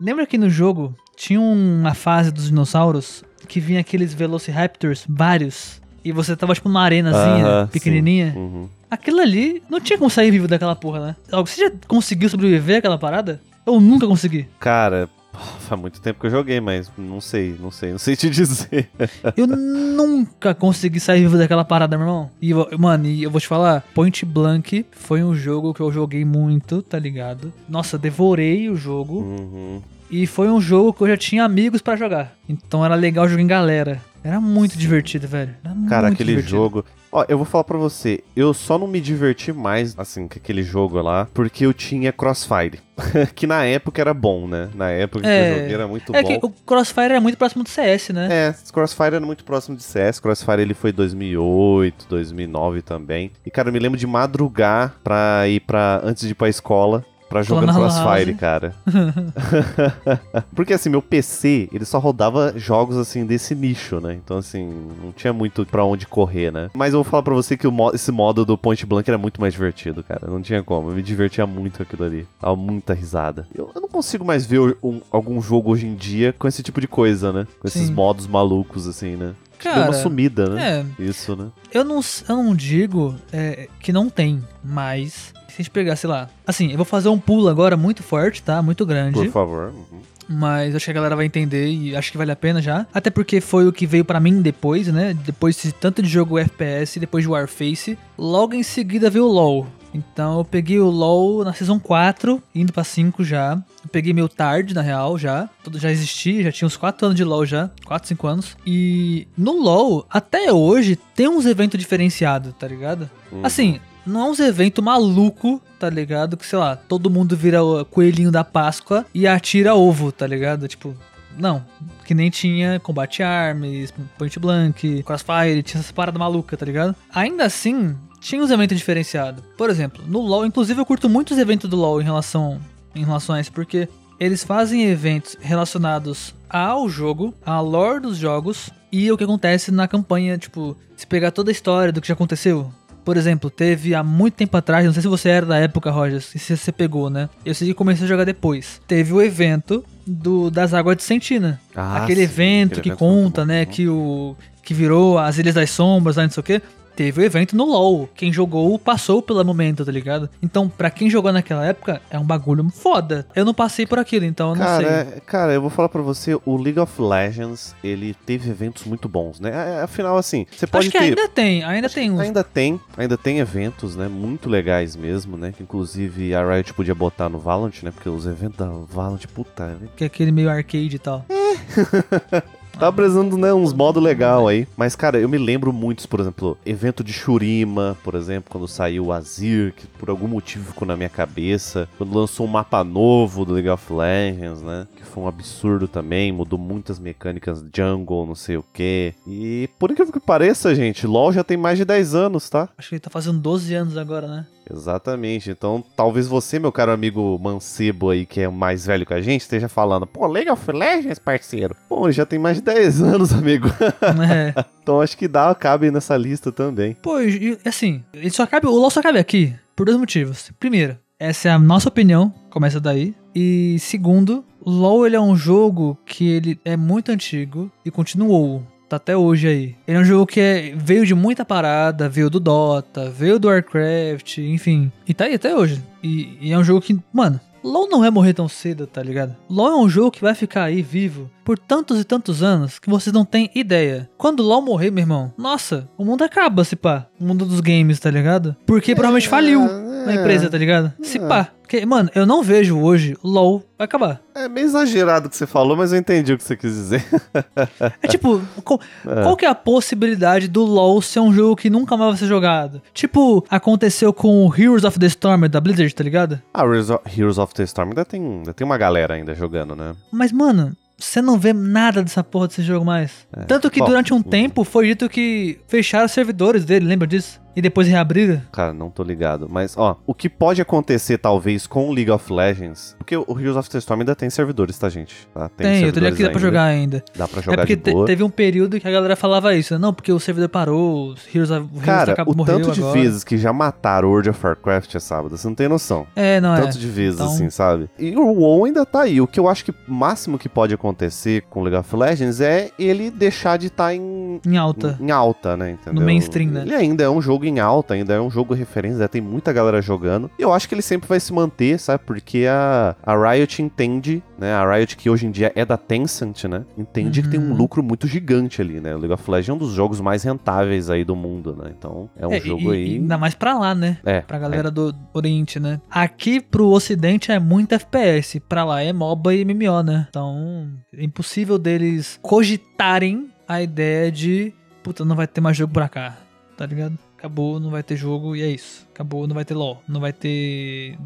[SPEAKER 1] Lembra que no jogo tinha uma fase dos dinossauros que vinha aqueles Velociraptors, vários, e você tava tipo numa arenazinha pequenininha?
[SPEAKER 2] sim. Uhum.
[SPEAKER 1] Aquilo ali não tinha como sair vivo daquela porra, né? Você já conseguiu sobreviver àquela parada? Eu nunca consegui.
[SPEAKER 2] Cara, Faz muito tempo que eu joguei, mas não sei, não sei, não sei te dizer.
[SPEAKER 1] Eu nunca consegui sair vivo daquela parada, meu irmão. E, mano, e eu vou te falar, Point Blank foi um jogo que eu joguei muito, tá ligado? Nossa, devorei o jogo.
[SPEAKER 2] Uhum.
[SPEAKER 1] E foi um jogo que eu já tinha amigos pra jogar. Então era legal jogar em galera. Era muito divertido, velho. Era
[SPEAKER 2] Cara, aquele
[SPEAKER 1] divertido.
[SPEAKER 2] jogo. Ó, eu vou falar pra você, eu só não me diverti mais, assim, com aquele jogo lá, porque eu tinha Crossfire. que na época era bom, né? Na época que
[SPEAKER 1] É.
[SPEAKER 2] eu joguei era muito
[SPEAKER 1] É
[SPEAKER 2] bom.
[SPEAKER 1] que o Crossfire era muito próximo do CS, né?
[SPEAKER 2] É, Crossfire era muito próximo de CS. Crossfire ele foi 2008, 2009 também. E cara, eu me lembro de madrugar pra ir pra. antes de ir pra escola. Pra
[SPEAKER 1] Lan
[SPEAKER 2] Crossfire,
[SPEAKER 1] House.
[SPEAKER 2] cara. Porque assim, meu PC, ele só rodava jogos assim desse nicho, né? Então assim, não tinha muito pra onde correr, né? Mas eu vou falar pra você que esse modo do Point Blank era muito mais divertido, cara. Não tinha como. Eu me divertia muito aquilo ali. Dava muita risada. Eu, eu não consigo mais ver um- algum jogo hoje em dia com esse tipo de coisa, né? Com esses
[SPEAKER 1] Sim.
[SPEAKER 2] modos malucos, assim, né? Deu
[SPEAKER 1] Cara,
[SPEAKER 2] uma sumida, né?
[SPEAKER 1] é,
[SPEAKER 2] Isso, né?
[SPEAKER 1] eu não, eu não digo é, que não tem, mas se a gente pegar, sei lá, assim, eu vou fazer um pulo agora muito forte, tá? Muito grande.
[SPEAKER 2] Por favor. Uhum.
[SPEAKER 1] Mas acho que a galera vai entender e acho que vale a pena já. Até porque foi o que veio pra mim depois, né? Depois de tanto de jogo FPS, depois de Warface. Logo em seguida veio o LoL. Então eu peguei o LoL na Season 4, indo pra 5 já. Eu peguei meu tarde, na real, já. Tudo já existia, já tinha uns 4 anos de LoL já. 4, 5 anos. E no LoL, até hoje, tem uns eventos diferenciados, tá ligado?
[SPEAKER 2] Uhum.
[SPEAKER 1] Assim, não é uns eventos maluco, tá ligado? Que, sei lá, todo mundo vira o coelhinho da Páscoa e atira ovo, tá ligado? Tipo, não. Que nem tinha combate arms, point blank, crossfire, tinha essas paradas malucas, tá ligado? Ainda assim, tinha uns eventos diferenciados. Por exemplo, no LoL, inclusive eu curto muito os eventos do LoL em relação, em relação a isso, porque eles fazem eventos relacionados ao jogo, à lore dos jogos e o que acontece na campanha, tipo, se pegar toda a história do que já aconteceu. Por exemplo, teve há muito tempo atrás, não sei se você era da época, Roger, se você pegou, né? Eu sei que comecei a jogar depois. Teve o evento do, das Águas de Sentina.
[SPEAKER 2] Ah,
[SPEAKER 1] aquele
[SPEAKER 2] sim,
[SPEAKER 1] evento
[SPEAKER 2] aquele
[SPEAKER 1] que
[SPEAKER 2] evento
[SPEAKER 1] conta, né, que o que virou as Ilhas das Sombras, lá não sei o quê. Teve o evento no LoL. Quem jogou passou pelo momento, tá ligado? Então, pra quem jogou naquela época, é um bagulho foda. Eu não passei por aquilo, então eu não
[SPEAKER 2] Cara,
[SPEAKER 1] sei.
[SPEAKER 2] é- cara, eu vou falar pra você, o League of Legends, ele teve eventos muito bons, né? É, Afinal, assim, você pode
[SPEAKER 1] Acho que
[SPEAKER 2] ter...
[SPEAKER 1] ainda tem, ainda tem uns.
[SPEAKER 2] Ainda tem, ainda tem eventos, né? Muito legais mesmo, né? Que inclusive a Riot podia botar no Valorant, né? Porque os eventos da Valorant, puta, né?
[SPEAKER 1] Que é aquele meio arcade e tal.
[SPEAKER 2] Tá precisando, né, uns modos legal aí. Mas, cara, eu me lembro muitos, por exemplo, evento de Shurima, por exemplo, quando saiu o Azir, que por algum motivo ficou na minha cabeça. Quando lançou um mapa novo do League of Legends, né? Que foi um absurdo também, mudou muitas mecânicas jungle, não sei o quê. E, por incrível que pareça, gente, LoL já tem mais de 10 anos, tá?
[SPEAKER 1] Acho que ele tá fazendo 12 anos agora, né?
[SPEAKER 2] Exatamente. Então, talvez você, meu caro amigo mancebo aí, que é mais velho que a gente, esteja falando, pô, League of Legends, parceiro. Pô, ele já tem mais de 10 anos, amigo.
[SPEAKER 1] é.
[SPEAKER 2] então, acho que dá, cabe nessa lista também.
[SPEAKER 1] Pô, e, e, assim, ele só cabe, o LoL só cabe aqui por dois motivos. Primeiro, essa é a nossa opinião, começa daí. E segundo, o LoL ele é um jogo que ele é muito antigo e continuou. Tá até hoje aí. Ele é um jogo que é- veio de muita parada, veio do Dota, veio do Warcraft, enfim. E tá aí até hoje. E, e é um jogo que, mano, LoL não vai morrer tão cedo, tá ligado? LoL é um jogo que vai ficar aí vivo por tantos e tantos anos que vocês não têm ideia. Quando o LoL morrer, meu irmão, nossa, o mundo acaba, se pá. O mundo dos games, tá ligado? Porque provavelmente faliu a empresa, tá ligado? Se pá. Porque, mano, eu não vejo hoje o LoL vai acabar.
[SPEAKER 2] É meio exagerado o que você falou, mas eu entendi o que você quis dizer.
[SPEAKER 1] É tipo, qual, qual que é a possibilidade do LoL ser um jogo que nunca mais vai ser jogado? Tipo, aconteceu com o Heroes of the Storm da Blizzard, tá ligado?
[SPEAKER 2] ah, Heroes of- Heroes of the Storm ainda tem, ainda tem uma galera ainda jogando, né?
[SPEAKER 1] Mas, mano, você não vê nada dessa porra desse jogo mais. Tanto que
[SPEAKER 2] Bom,
[SPEAKER 1] durante um
[SPEAKER 2] uhum.
[SPEAKER 1] tempo foi dito que fecharam os servidores dele, lembra disso? E depois reabriram.
[SPEAKER 2] Cara, não tô ligado. Mas, ó, o que pode acontecer, talvez, com o League of Legends... Porque o Heroes of the Storm ainda tem servidores, tá, gente? Tá?
[SPEAKER 1] Tem, eu tô ligado que dá pra jogar ainda.
[SPEAKER 2] Dá pra
[SPEAKER 1] É
[SPEAKER 2] jogar
[SPEAKER 1] porque te-
[SPEAKER 2] boa.
[SPEAKER 1] teve um período que a galera falava isso. Não, porque o servidor parou, os Heroes, of- o Heroes
[SPEAKER 2] Cara,
[SPEAKER 1] acabou-
[SPEAKER 2] o tanto de
[SPEAKER 1] agora.
[SPEAKER 2] vezes que já mataram World of Warcraft é sábado, você não tem noção.
[SPEAKER 1] É, não
[SPEAKER 2] Tanto
[SPEAKER 1] é.
[SPEAKER 2] de vezes,
[SPEAKER 1] Então-
[SPEAKER 2] assim, sabe? E o WoW ainda tá aí. O que eu acho que o máximo que pode acontecer com League of Legends é ele deixar de estar em,
[SPEAKER 1] Em alta.
[SPEAKER 2] em, em alta, né? Entendeu?
[SPEAKER 1] mainstream, né?
[SPEAKER 2] Ele ainda é um jogo jogo em alta ainda, é um jogo referência, né? tem muita galera jogando. E eu acho que ele sempre vai se manter, sabe? Porque a, a Riot entende, né? A Riot, que hoje em dia é da Tencent, né? Entende que tem um
[SPEAKER 1] Uhum.
[SPEAKER 2] lucro muito gigante ali, né? O League of Legends é um dos jogos mais rentáveis aí do mundo, né? Então, é um
[SPEAKER 1] É,
[SPEAKER 2] jogo
[SPEAKER 1] e,
[SPEAKER 2] aí.
[SPEAKER 1] ainda mais pra lá, né?
[SPEAKER 2] É,
[SPEAKER 1] Pra galera do Oriente, né? Aqui pro Ocidente é muito FPS, pra lá é MOBA e MMO, né? Então é impossível deles cogitarem a ideia de puta, não vai ter mais jogo pra cá, tá ligado? Acabou, não vai ter jogo e é isso. Acabou, não vai ter LoL, não vai ter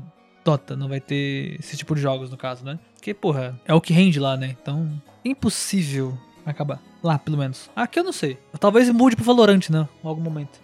[SPEAKER 1] Dota, não vai ter esse tipo de jogos no caso, né? Porque, porra, é o que rende lá, né? Então, impossível acabar. Lá, pelo menos. Aqui eu não sei. Talvez mude pro Valorant, né? Em algum momento.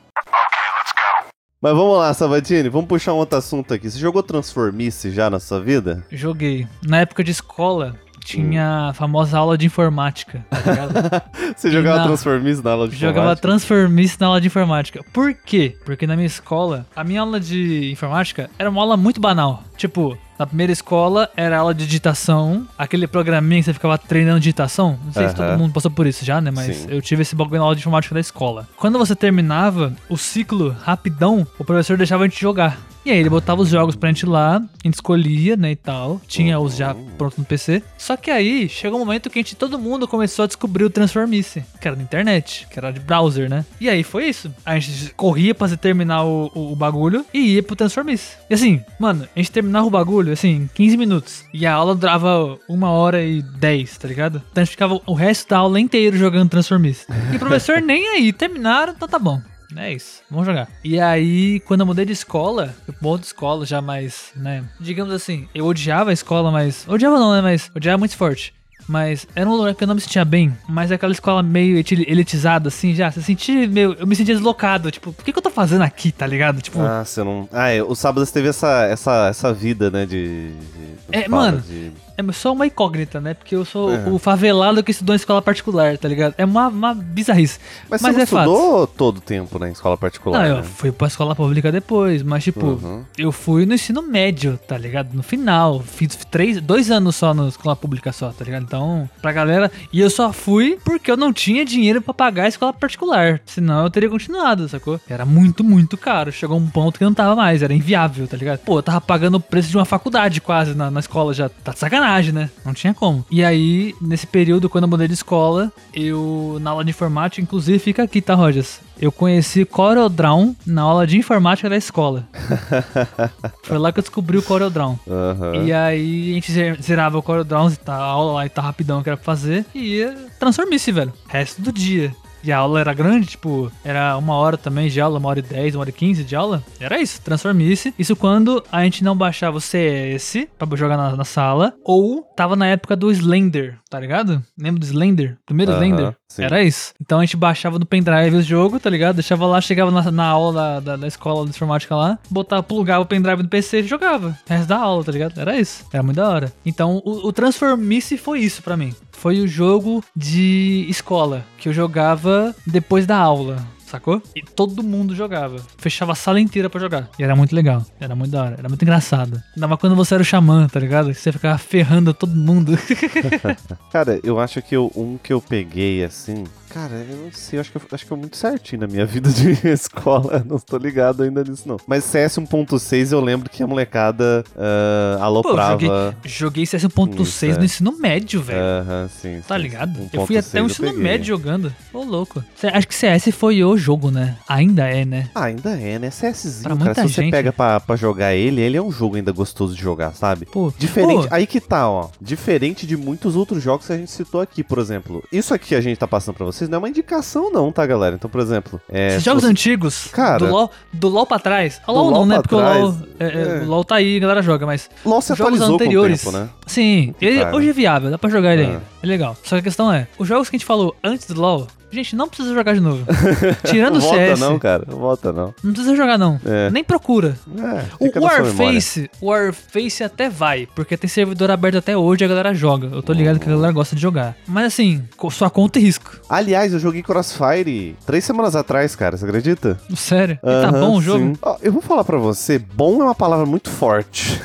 [SPEAKER 2] Mas vamos lá, Sabatini, vamos puxar um outro assunto aqui. Você jogou Transformice já na sua vida?
[SPEAKER 1] Joguei. Na época de escola, tinha a famosa aula de informática, tá ligado?
[SPEAKER 2] Você jogava
[SPEAKER 1] na-
[SPEAKER 2] Transformice na aula de
[SPEAKER 1] Jogava
[SPEAKER 2] informática?
[SPEAKER 1] Transformice na aula de informática. Por quê? Porque na minha escola, a minha aula de informática era uma aula muito banal. Tipo, na primeira escola era aula de digitação, aquele programinha que você ficava treinando digitação. Não sei se todo mundo passou por isso já, né? Mas
[SPEAKER 2] Sim.
[SPEAKER 1] eu tive esse bagulho na aula de informática da escola. Quando você terminava o ciclo rapidão, o professor deixava a gente jogar. E aí ele botava os jogos pra gente lá, a gente escolhia, né, e tal. Tinha os já prontos no PC. Só que aí chegou um momento que a gente, todo mundo começou a descobrir o Transformice, que era na internet, que era de browser, né? E aí foi isso. A gente corria pra terminar o, o, o bagulho e ia pro Transformice. E assim, mano, a gente terminava o bagulho, assim, em 15 minutos. E a aula durava uma hora e 10, tá ligado? Então a gente ficava o resto da aula inteiro jogando Transformice. E o professor nem aí, terminaram, então tá bom. É isso, vamos jogar. E aí, quando eu mudei de escola, eu mudei de escola já mais, né? Digamos assim, eu odiava a escola, mas. Odiava não, né? Mas odiava muito forte. Mas era um lugar que eu não me sentia bem. Mas é aquela escola meio elitizada, assim, já. Você sentia meio. Eu me sentia deslocado. Tipo, por que, que eu tô fazendo aqui, tá ligado? Tipo,
[SPEAKER 2] Ah, você não. Ah, é, o sábado você teve essa, essa, essa vida, né? De. de-
[SPEAKER 1] É,
[SPEAKER 2] fala,
[SPEAKER 1] mano,
[SPEAKER 2] de-
[SPEAKER 1] é só uma incógnita, né? Porque eu sou
[SPEAKER 2] É.
[SPEAKER 1] o favelado que estudou em escola particular, tá ligado? É uma, uma bizarrice.
[SPEAKER 2] Mas,
[SPEAKER 1] Mas
[SPEAKER 2] você
[SPEAKER 1] é fato.
[SPEAKER 2] estudou todo o tempo, né? Em escola particular.
[SPEAKER 1] Não, eu
[SPEAKER 2] né?
[SPEAKER 1] fui pra escola pública depois, mas tipo,
[SPEAKER 2] Uhum.
[SPEAKER 1] eu fui no ensino médio, tá ligado? No final, fiz três, dois anos só na escola pública só, tá ligado? Então, pra galera, e eu só fui porque eu não tinha dinheiro pra pagar a escola particular, senão eu teria continuado, sacou? Era muito, muito caro, chegou um ponto que não tava mais, era inviável, tá ligado? Pô, eu tava pagando o preço de uma faculdade quase na, na escola já, tá de sacanagem, né? Não tinha como. E aí, nesse período, quando eu mudei de escola, eu, na aula de informática, inclusive fica aqui, tá, Rogers? Eu conheci CorelDRAW na aula de informática da escola. Foi lá que eu descobri o CorelDRAW.
[SPEAKER 2] Aham.
[SPEAKER 1] E aí a gente zer- zerava o CorelDRAW, e tá, a aula lá e tá rapidão que era pra fazer, e ia Transformice, velho. Resto do dia. E a aula era grande, tipo, era uma hora também de aula, uma hora e dez, uma hora e quinze de aula. Era isso, Transformice. Isso quando a gente não baixava o CS pra jogar na, na sala, ou tava na época do Slender, tá ligado? Lembra do Slender? Primeiro
[SPEAKER 2] Aham,
[SPEAKER 1] Slender?
[SPEAKER 2] sim.
[SPEAKER 1] Era isso. Então a gente baixava no pendrive o jogo, tá ligado? Deixava lá, chegava na, na aula da, da, da escola de informática lá, botava, plugava o pendrive no PC e jogava. Resto da aula, tá ligado? Era isso. Era muito da hora. Então o, o Transformice foi isso pra mim. Foi o jogo de escola que eu jogava depois da aula. Sacou? E todo mundo jogava. Fechava a sala inteira pra jogar. E era muito legal. Era muito da hora. Era muito engraçado. Ainda mais quando você era o xamã, tá ligado? Que você ficava ferrando todo mundo.
[SPEAKER 2] Cara, eu acho que eu- um que eu peguei assim. Cara, eu não sei, eu acho que eu, acho que foi muito certinho na minha vida de escola. Não tô ligado ainda nisso, não. Mas CS 1.6 eu lembro que a molecada ah, aloprava.
[SPEAKER 1] joguei- Joguei CS 1.6
[SPEAKER 2] Isso, é.
[SPEAKER 1] no ensino médio, velho.
[SPEAKER 2] Aham, sim.
[SPEAKER 1] Tá
[SPEAKER 2] sim.
[SPEAKER 1] ligado?
[SPEAKER 2] 1.6
[SPEAKER 1] Eu fui até o
[SPEAKER 2] eu
[SPEAKER 1] ensino médio jogando. Ô, louco. Acho que CS foi o jogo, né? Ainda é, né?
[SPEAKER 2] Ah, ainda é, né? CSzinho,
[SPEAKER 1] Pra
[SPEAKER 2] cara.
[SPEAKER 1] muita
[SPEAKER 2] Se você
[SPEAKER 1] gente.
[SPEAKER 2] pega pra, pra jogar ele, ele é um jogo ainda gostoso de jogar, sabe?
[SPEAKER 1] Pô,
[SPEAKER 2] Diferente,
[SPEAKER 1] Pô,
[SPEAKER 2] aí que tá, ó. Diferente de muitos outros jogos que a gente citou aqui, por exemplo. Isso aqui que a gente tá passando pra vocês não é uma indicação, não, tá, galera? Então, por exemplo. É,
[SPEAKER 1] esses
[SPEAKER 2] se
[SPEAKER 1] jogos
[SPEAKER 2] você-
[SPEAKER 1] antigos,
[SPEAKER 2] Cara,
[SPEAKER 1] do, LOL, do LOL pra trás. O
[SPEAKER 2] do
[SPEAKER 1] LOL não,
[SPEAKER 2] LOL
[SPEAKER 1] né? Porque o LOL,
[SPEAKER 2] trás,
[SPEAKER 1] é, é,
[SPEAKER 2] é.
[SPEAKER 1] o LOL tá aí, a galera joga, mas
[SPEAKER 2] LOL se
[SPEAKER 1] jogos anteriores.
[SPEAKER 2] tempo, né?
[SPEAKER 1] Sim, ele hoje é viável, dá pra jogar ele
[SPEAKER 2] É.
[SPEAKER 1] ainda. É legal. Só que a questão é, os jogos que a gente falou antes do LoL, gente, não precisa jogar de novo. Tirando o CS,
[SPEAKER 2] não, cara. Volta não.
[SPEAKER 1] não precisa jogar não.
[SPEAKER 2] É.
[SPEAKER 1] Nem procura.
[SPEAKER 2] É,
[SPEAKER 1] O. Warface, o Warface até vai, porque tem servidor aberto até hoje e a galera joga. Eu tô ligado que a galera gosta de jogar. Mas assim, sua conta e risco.
[SPEAKER 2] Aliás, eu joguei Crossfire três semanas atrás, cara. Você acredita?
[SPEAKER 1] Sério. E tá bom o jogo?
[SPEAKER 2] Ó, eu vou falar pra você, bom é uma palavra muito forte.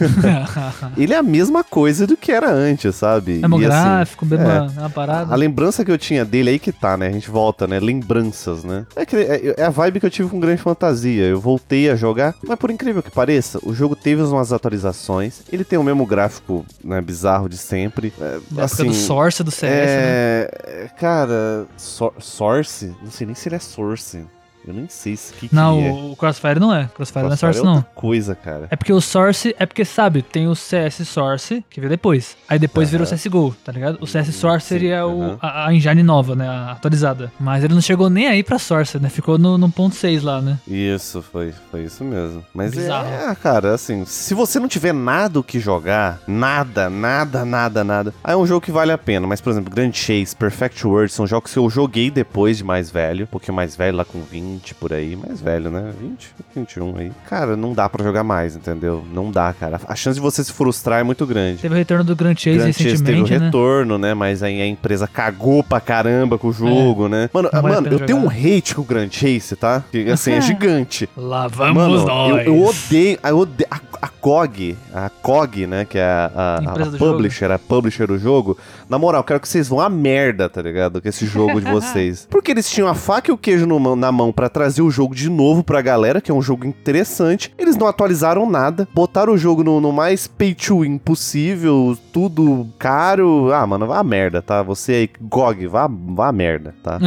[SPEAKER 2] Ele é a mesma coisa do que era antes, sabe?
[SPEAKER 1] Mesmo
[SPEAKER 2] E, assim,
[SPEAKER 1] gráfico, mesma,
[SPEAKER 2] é.
[SPEAKER 1] mesma parada.
[SPEAKER 2] A lembrança que eu tinha dele aí que tá, né? A gente volta, né? Lembranças, né? É, que, é, é a vibe que eu tive com Grande Fantasia. Eu voltei a jogar, mas por incrível que pareça, o jogo teve umas atualizações. Ele tem o mesmo gráfico, né, bizarro de sempre. É,
[SPEAKER 1] Da época do Source do CS, né?
[SPEAKER 2] é, Cara, Sor- Source? Não sei nem se ele é Source. Eu nem sei se que, que
[SPEAKER 1] Não,
[SPEAKER 2] é.
[SPEAKER 1] o Crossfire não é. Crossfire, não é
[SPEAKER 2] Crossfire
[SPEAKER 1] Source, não.
[SPEAKER 2] outra coisa, cara.
[SPEAKER 1] É porque o Source, é porque, sabe, tem o CS Source, que veio depois. Aí depois virou
[SPEAKER 2] Aham.
[SPEAKER 1] CSGO, tá ligado? O CS Source
[SPEAKER 2] sim,
[SPEAKER 1] seria o, a, a engine nova, né? A atualizada. Mas ele não chegou nem aí pra Source, né? Ficou no, no ponto 6 lá, né?
[SPEAKER 2] Isso, foi, foi isso mesmo. Mas
[SPEAKER 1] Bizarro.
[SPEAKER 2] é, cara, assim, se você não tiver nada o que jogar, nada, nada, nada, nada, aí é um jogo que vale a pena. Mas, por exemplo, Grand Chase, Perfect World, são jogos que eu joguei depois de mais velho, um pouquinho mais velho, lá com 20 por aí, mais velho, né? 20, 21 aí. Cara, não dá pra jogar mais, entendeu? Não dá, cara. A chance de você se frustrar é muito grande.
[SPEAKER 1] Teve o retorno do Grand Chase
[SPEAKER 2] Grand Chase teve o
[SPEAKER 1] recentemente, né?
[SPEAKER 2] retorno, né? Mas aí a empresa cagou pra caramba com o jogo, né? Mano,
[SPEAKER 1] vale
[SPEAKER 2] mano, eu tenho um
[SPEAKER 1] jogar.
[SPEAKER 2] hate com o Grand Chase, tá? Que, assim, é gigante.
[SPEAKER 1] Lá vamos
[SPEAKER 2] Mano, eu,
[SPEAKER 1] nós.
[SPEAKER 2] eu odeio, eu odeio a, a COG, a COG, né, que é a, a- a publisher, a publisher do jogo. Na moral, quero que vocês vão a merda, tá ligado? Com esse jogo de vocês. Porque eles tinham a faca e o queijo no na mão pra trazer o jogo de novo pra galera, que é um jogo interessante. Eles não atualizaram nada, botaram o jogo no, no mais pay to win possível, tudo caro. Ah, mano, vá a merda, tá? Você aí, GOG, vá, vá a merda, tá?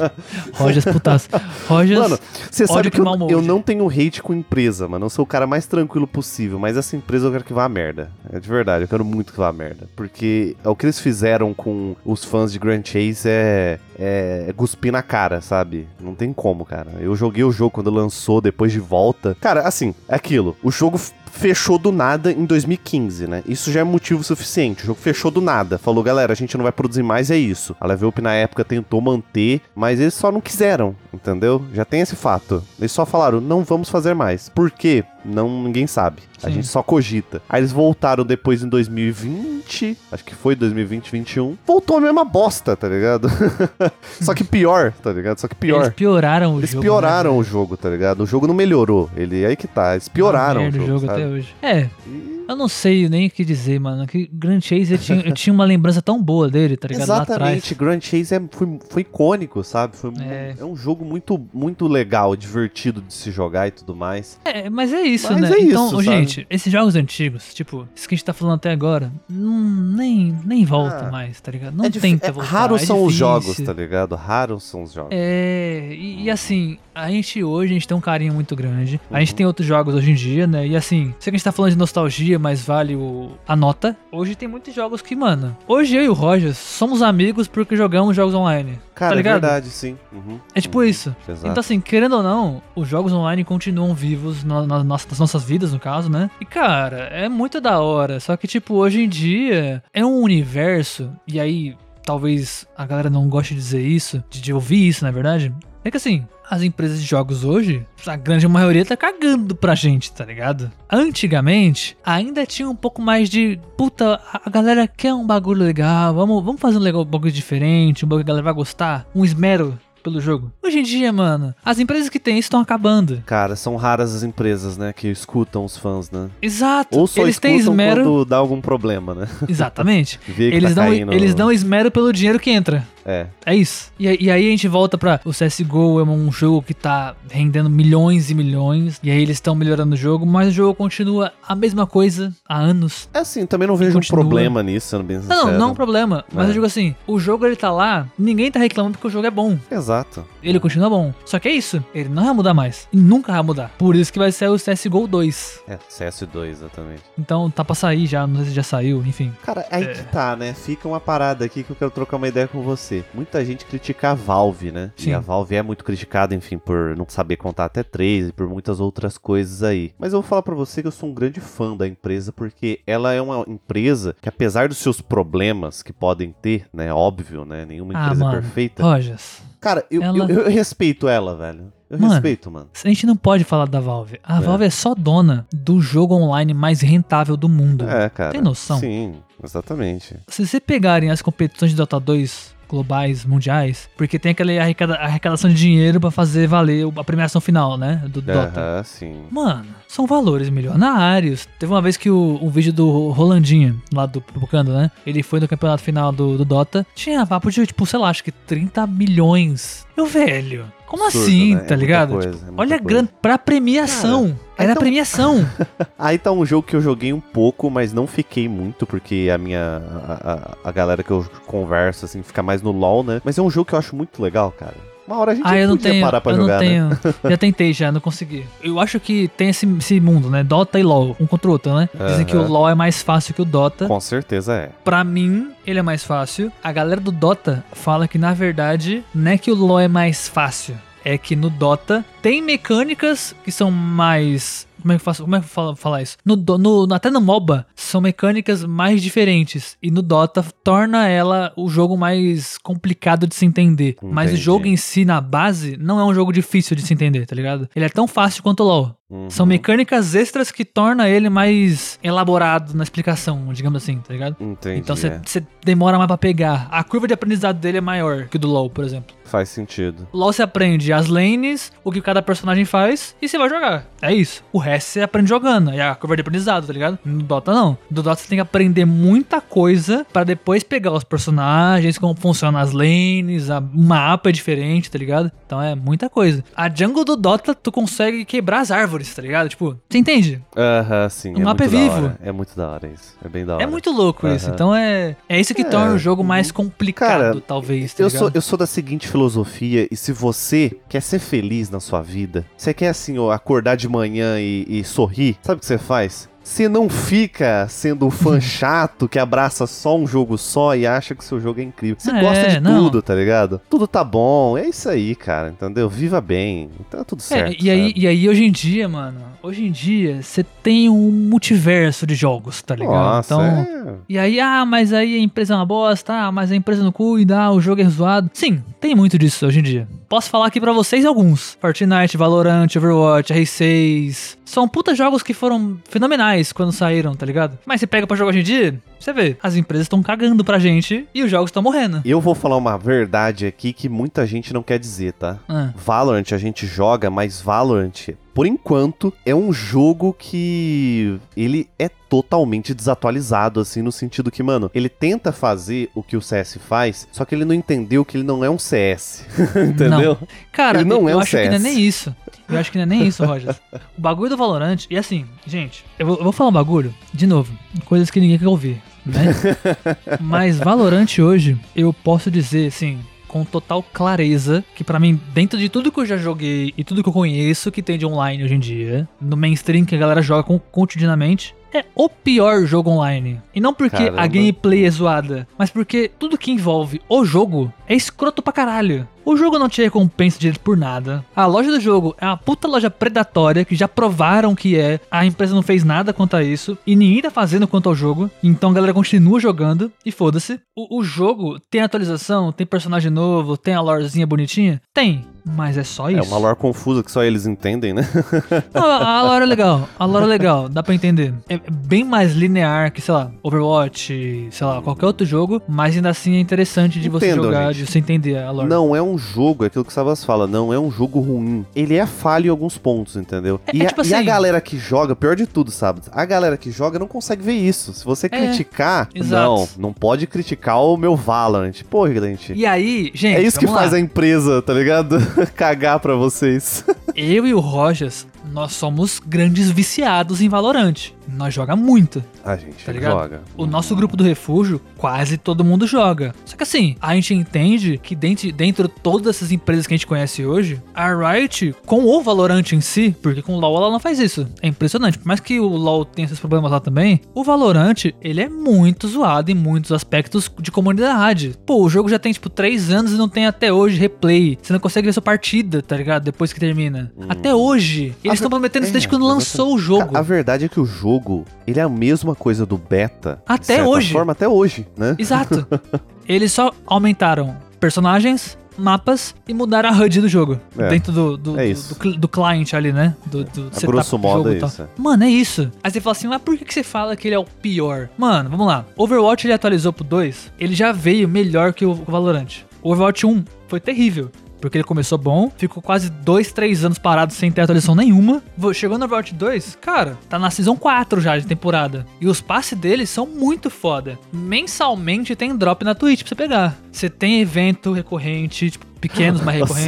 [SPEAKER 1] Rojas putaço. Rojas.
[SPEAKER 2] Mano, você sabe
[SPEAKER 1] que
[SPEAKER 2] que eu, eu não tenho hate com empresa, mano. Eu sou o cara mais tranquilo possível, mas essa empresa eu quero que vá a merda. É de verdade, eu quero muito que vá a merda. Porque é o que eles fizeram com os fãs de Grand Chase é, é, é cuspir na cara, sabe? Não tem como, cara. Eu joguei o jogo quando lançou, depois de volta. Cara, assim, é aquilo. O jogo fechou do nada em 2015, né? Isso já é motivo suficiente. O jogo fechou do nada. Falou, galera, a gente não vai produzir mais, é isso. A Level Up na época tentou manter, mas eles só não quiseram, entendeu? Já tem esse fato. Eles só falaram, não vamos fazer mais. Por quê? Não, ninguém sabe. A
[SPEAKER 1] Sim.
[SPEAKER 2] gente só cogita. Aí eles voltaram depois em 2020, acho que foi 2020, 2021. Voltou a mesma bosta, tá ligado? só que pior, tá ligado? Só que pior.
[SPEAKER 1] Eles pioraram o
[SPEAKER 2] Eles
[SPEAKER 1] jogo.
[SPEAKER 2] pioraram
[SPEAKER 1] né?
[SPEAKER 2] o jogo, tá ligado? O jogo não melhorou. Ele aí que tá. Eles pioraram
[SPEAKER 1] merda
[SPEAKER 2] o jogo, sabe?
[SPEAKER 1] Hoje. É,
[SPEAKER 2] E-
[SPEAKER 1] eu não sei nem o que dizer, mano. Que Grand Chase eu tinha, eu tinha uma lembrança tão boa dele, tá ligado? Lá atrás.
[SPEAKER 2] Exatamente, Grand Chase é, foi, foi icônico, sabe? Foi,
[SPEAKER 1] É.
[SPEAKER 2] é. um jogo muito, muito legal, divertido de se jogar e tudo mais.
[SPEAKER 1] É, mas é isso,
[SPEAKER 2] Mas
[SPEAKER 1] né?
[SPEAKER 2] é
[SPEAKER 1] então,
[SPEAKER 2] isso,
[SPEAKER 1] gente, esses jogos antigos, tipo, isso que a gente tá falando até agora, hum, nem, nem volta
[SPEAKER 2] Ah.
[SPEAKER 1] mais, tá ligado? Não
[SPEAKER 2] é
[SPEAKER 1] tenta
[SPEAKER 2] é-
[SPEAKER 1] voltar.
[SPEAKER 2] Raros
[SPEAKER 1] é
[SPEAKER 2] são os
[SPEAKER 1] difícil.
[SPEAKER 2] jogos, tá ligado? Raros são os jogos.
[SPEAKER 1] É, e, e assim, a gente hoje, a gente tem um carinho muito grande. A gente
[SPEAKER 2] Uhum.
[SPEAKER 1] tem outros jogos hoje em dia, né? E assim, sei que a gente tá falando de nostalgia, mas vale o, a nota. Hoje tem muitos jogos que, mano, hoje eu e o Rogers somos amigos porque jogamos jogos online.
[SPEAKER 2] Cara,
[SPEAKER 1] tá
[SPEAKER 2] é verdade, sim. Uhum,
[SPEAKER 1] É tipo
[SPEAKER 2] uhum,
[SPEAKER 1] isso.
[SPEAKER 2] Exato.
[SPEAKER 1] Então, assim, querendo ou não, os jogos online continuam vivos na- na- nas, nas nossas vidas, no caso, né? E, cara, é muito da hora. Só que, tipo, hoje em dia é um universo, e aí talvez a galera não goste de dizer isso, de, de ouvir isso, na verdade. É que, assim, as empresas de jogos hoje, a grande maioria tá cagando pra gente, tá ligado? Antigamente, ainda tinha um pouco mais de. Puta, a galera quer um bagulho legal, vamos, vamos fazer um legal, um bagulho diferente, um bagulho que a galera vai gostar, um esmero pelo jogo. Hoje em dia, mano, as empresas que tem isso estão acabando.
[SPEAKER 2] Cara, são raras as empresas, né, que escutam os fãs, né?
[SPEAKER 1] Exato.
[SPEAKER 2] Ou só
[SPEAKER 1] eles têm
[SPEAKER 2] escutam
[SPEAKER 1] esmero.
[SPEAKER 2] quando dá algum problema, né?
[SPEAKER 1] Exatamente. Eles,
[SPEAKER 2] tá
[SPEAKER 1] dão,
[SPEAKER 2] caindo...
[SPEAKER 1] eles dão esmero pelo dinheiro que entra.
[SPEAKER 2] É,
[SPEAKER 1] É isso. E, aí- e aí a gente volta pra. O CSGO é um jogo que tá rendendo milhões e milhões. E aí eles estão melhorando o jogo, mas o jogo continua a mesma coisa há anos.
[SPEAKER 2] é assim, também não vejo um problema nisso, sendo bem sincero.
[SPEAKER 1] Não, não, é um problema. Mas
[SPEAKER 2] É.
[SPEAKER 1] eu digo assim: o jogo ele tá lá, ninguém tá reclamando porque o jogo é bom.
[SPEAKER 2] Exato.
[SPEAKER 1] Ele continua bom. Só que é isso. Ele não vai mudar mais. E nunca vai mudar. Por isso que vai ser o CSGO 2.
[SPEAKER 2] É, CS2, exatamente.
[SPEAKER 1] Então tá pra sair já. Não sei se já saiu, enfim.
[SPEAKER 2] Cara, aí
[SPEAKER 1] É.
[SPEAKER 2] que tá, né? Fica uma parada aqui que eu quero trocar uma ideia com você. Muita gente critica a Valve, né?
[SPEAKER 1] Sim.
[SPEAKER 2] E a Valve é muito criticada, enfim, por não saber contar até três e por muitas outras coisas aí. Mas eu vou falar pra você que eu sou um grande fã da empresa porque ela é uma empresa que, apesar dos seus problemas que podem ter, né? Óbvio, né? Nenhuma
[SPEAKER 1] Ah,
[SPEAKER 2] empresa é
[SPEAKER 1] mano.
[SPEAKER 2] perfeita.
[SPEAKER 1] Rojas,
[SPEAKER 2] Cara, eu,
[SPEAKER 1] ela-
[SPEAKER 2] eu, eu respeito ela, velho. Eu
[SPEAKER 1] Mano.
[SPEAKER 2] respeito, mano.
[SPEAKER 1] a gente não pode falar da Valve. A
[SPEAKER 2] É.
[SPEAKER 1] Valve é só dona do jogo online mais rentável do mundo.
[SPEAKER 2] É, cara.
[SPEAKER 1] Tem noção?
[SPEAKER 2] Sim, exatamente.
[SPEAKER 1] Se você pegarem as competições de Dota 2 globais, mundiais, porque tem aquela arrecada- arrecadação de dinheiro pra fazer valer a premiação final, né? Do Dota.
[SPEAKER 2] Aham, sim.
[SPEAKER 1] Mano, são valores milionários. Teve uma vez que o, um vídeo do Rolandinho, lá do Pipocando, né? Ele foi no campeonato final do, do Dota. Tinha papo de, tipo, sei lá, acho que 30 milhões. Meu velho, como
[SPEAKER 2] Absurdo,
[SPEAKER 1] assim,
[SPEAKER 2] né? É
[SPEAKER 1] tá
[SPEAKER 2] muita
[SPEAKER 1] ligado?
[SPEAKER 2] coisa,
[SPEAKER 1] Tipo,
[SPEAKER 2] é
[SPEAKER 1] olha a
[SPEAKER 2] coisa.
[SPEAKER 1] grana pra premiação. Era
[SPEAKER 2] então-
[SPEAKER 1] premiação.
[SPEAKER 2] Aí tá um jogo que eu joguei um pouco, mas não fiquei muito, porque a minha. A, a- a galera que eu converso, assim, fica mais no LoL, né? Mas é um jogo que eu acho muito legal, cara. Uma hora a gente
[SPEAKER 1] Ah, eu não tenho.
[SPEAKER 2] parar pra
[SPEAKER 1] eu
[SPEAKER 2] jogar,
[SPEAKER 1] não
[SPEAKER 2] né?
[SPEAKER 1] tenho. Já tentei já, não consegui. Eu acho que tem esse, esse mundo, né? Dota e LoL, um contra o outro, né? Dizem que o. LoL é mais fácil que o Dota.
[SPEAKER 2] Com certeza é.
[SPEAKER 1] Pra mim, ele é mais fácil. A galera do Dota fala que, na verdade, não é que o LoL é mais fácil. É que no Dota tem mecânicas que são mais. Como é que eu faço? Como é que eu falo falar isso? No, no- até no MOBA são mecânicas mais diferentes. E no Dota torna ela o jogo mais complicado de se entender. Mas o
[SPEAKER 2] Entendi.
[SPEAKER 1] jogo em si, na base, não é um jogo difícil de se entender, tá ligado? Ele é tão fácil quanto o LoL.
[SPEAKER 2] Uhum.
[SPEAKER 1] São mecânicas extras que torna ele mais elaborado na explicação, digamos assim, tá ligado?
[SPEAKER 2] Entendi.
[SPEAKER 1] Então
[SPEAKER 2] é.
[SPEAKER 1] você demora mais pra pegar. A curva de aprendizado dele é maior que o do LoL, por exemplo.
[SPEAKER 2] Faz sentido.
[SPEAKER 1] LoL você aprende as lanes, o que cada personagem faz, e você vai jogar. É isso. O resto você aprende jogando. É a curva de aprendizado, tá ligado? No Dota não. No Dota você tem que aprender muita coisa pra depois pegar os personagens, como funcionam as lanes, a- o mapa é diferente, tá ligado? Então é muita coisa. A jungle do Dota, tu consegue quebrar as árvores, tá ligado? Tipo, você entende?
[SPEAKER 2] Aham, sim.
[SPEAKER 1] O
[SPEAKER 2] é
[SPEAKER 1] mapa é vivo.
[SPEAKER 2] É muito da hora isso. É bem da hora.
[SPEAKER 1] É muito louco isso.
[SPEAKER 2] Aham.
[SPEAKER 1] Então é, é isso que
[SPEAKER 2] É.
[SPEAKER 1] torna o jogo mais complicado,
[SPEAKER 2] Cara,
[SPEAKER 1] talvez. Tá
[SPEAKER 2] Eu
[SPEAKER 1] ligado?
[SPEAKER 2] sou, eu sou da seguinte filosofia, e se você quer ser feliz na sua vida, você quer assim, acordar de manhã e, e sorrir, sabe o que você faz? Você não fica sendo um fã chato que abraça só um jogo só e acha que seu jogo é incrível. Você
[SPEAKER 1] É,
[SPEAKER 2] gosta de
[SPEAKER 1] não.
[SPEAKER 2] tudo, tá ligado? Tudo tá bom, é isso aí, cara, entendeu? Viva bem, então é tudo
[SPEAKER 1] É,
[SPEAKER 2] certo.
[SPEAKER 1] e, aí, e aí, hoje em dia, mano, hoje em dia, você tem um multiverso de jogos, tá ligado?
[SPEAKER 2] Nossa,
[SPEAKER 1] então.
[SPEAKER 2] é...
[SPEAKER 1] E aí, ah, mas aí a empresa é uma bosta, ah, mas a empresa não cuida, ah, o jogo é zoado. Sim, tem muito disso hoje em dia. Posso falar aqui pra vocês alguns. Fortnite, Valorant, Overwatch, R6. São puta jogos que foram fenomenais quando saíram, tá ligado? Mas você pega pra jogar hoje em dia, você vê, as empresas estão cagando pra gente e os jogos estão morrendo.
[SPEAKER 2] Eu vou falar uma verdade aqui que muita gente não quer dizer, tá?
[SPEAKER 1] Ah,
[SPEAKER 2] Valorant a gente joga, mas Valorant, por enquanto, é um jogo que ele é totalmente desatualizado, assim, no sentido que, mano, ele tenta fazer o que o CS faz, só que ele não entendeu que ele não é um CS. Entendeu?
[SPEAKER 1] Cara,
[SPEAKER 2] Ele não
[SPEAKER 1] eu,
[SPEAKER 2] é
[SPEAKER 1] eu
[SPEAKER 2] um
[SPEAKER 1] acho que não é
[SPEAKER 2] CS.
[SPEAKER 1] nem isso. Eu acho que não é nem isso, Rogers. O bagulho do Valorant, e assim, gente, eu vou, eu vou falar um bagulho, de novo, coisas que ninguém quer ouvir, né? Mas Valorant hoje, eu posso dizer, assim, com total clareza, que pra mim, dentro de tudo que eu já joguei e tudo que eu conheço que tem de online hoje em dia, no mainstream que a galera joga com, cotidianamente, é o pior jogo online. E não porque
[SPEAKER 2] Caramba.
[SPEAKER 1] a gameplay é zoada, mas porque tudo que envolve o jogo é escroto pra caralho. O jogo não te recompensa direito por nada. A loja do jogo é uma puta loja predatória que já provaram que é. A empresa não fez nada quanto a isso. E ninguém tá fazendo quanto ao jogo. Então a galera continua jogando e foda-se. O, o jogo tem atualização, tem personagem novo, tem a lorezinha bonitinha? Tem. Mas é só isso.
[SPEAKER 2] É uma lore confusa que só eles entendem, né?
[SPEAKER 1] Não, a, a lore é legal. A lore é legal, dá pra entender. É bem mais linear que, sei lá, Overwatch, sei lá, qualquer outro jogo, mas ainda assim é interessante de você
[SPEAKER 2] Entendam,
[SPEAKER 1] jogar,
[SPEAKER 2] gente.
[SPEAKER 1] de você entender a lore.
[SPEAKER 2] Não é um jogo, é aquilo que o Sabas fala, não é um jogo ruim. Ele é falho em alguns pontos, entendeu?
[SPEAKER 1] É-
[SPEAKER 2] e,
[SPEAKER 1] é
[SPEAKER 2] a,
[SPEAKER 1] tipo
[SPEAKER 2] e a
[SPEAKER 1] assim-
[SPEAKER 2] galera que joga, pior de tudo, sabe? A galera que joga não consegue ver isso. Se você criticar,
[SPEAKER 1] É, exato.
[SPEAKER 2] não, não pode criticar o meu Valorant. Pô, gente.
[SPEAKER 1] E aí, gente,
[SPEAKER 2] É isso que
[SPEAKER 1] vamos
[SPEAKER 2] faz
[SPEAKER 1] lá.
[SPEAKER 2] a empresa, tá ligado? Cagar pra vocês.
[SPEAKER 1] Eu e o Rojas, nós somos grandes viciados em Valorant. Nós joga muito.
[SPEAKER 2] A gente
[SPEAKER 1] Tá ligado?
[SPEAKER 2] joga.
[SPEAKER 1] O nosso grupo do refúgio, quase todo mundo joga. Só que assim, a gente entende que dentro, dentro de todas essas empresas que a gente conhece hoje, a Riot, com o Valorant em si, porque com o LoL ela não faz isso. É impressionante. Por mais que o LoL tenha esses problemas lá também, o Valorant, ele é muito zoado em muitos aspectos de comunidade. Pô, o jogo já tem, tipo, 3 anos e não tem até hoje replay. Você não consegue ver sua partida, tá ligado? Depois que termina. Até hoje. Eles estão
[SPEAKER 2] ver-
[SPEAKER 1] prometendo isso
[SPEAKER 2] é,
[SPEAKER 1] desde quando lançou o jogo.
[SPEAKER 2] A verdade é que o jogo, ele é a mesma coisa do beta.
[SPEAKER 1] Até hoje.
[SPEAKER 2] forma, até hoje, né?
[SPEAKER 1] Exato. Eles só aumentaram personagens, mapas e mudaram a HUD do jogo.
[SPEAKER 2] É.
[SPEAKER 1] Dentro do, do,
[SPEAKER 2] É
[SPEAKER 1] do- do, cl- do client ali, né? Do, do
[SPEAKER 2] A grosso
[SPEAKER 1] do
[SPEAKER 2] modo
[SPEAKER 1] jogo
[SPEAKER 2] é isso, é.
[SPEAKER 1] Mano, é isso. Aí você fala assim, mas por que, que você fala que ele é o pior? Mano, vamos lá. Overwatch ele atualizou pro 2, ele já veio melhor que o Valorant. O Overwatch 1 foi terrível. Porque ele começou bom, ficou quase 2, 3 anos parado sem ter atualização nenhuma. Chegou no Overwatch 2, cara, tá na Season 4 já de temporada. E os passes deles são muito foda. Mensalmente tem drop na Twitch pra você pegar. Você tem evento recorrente, tipo, pequenos, mas recorrentes.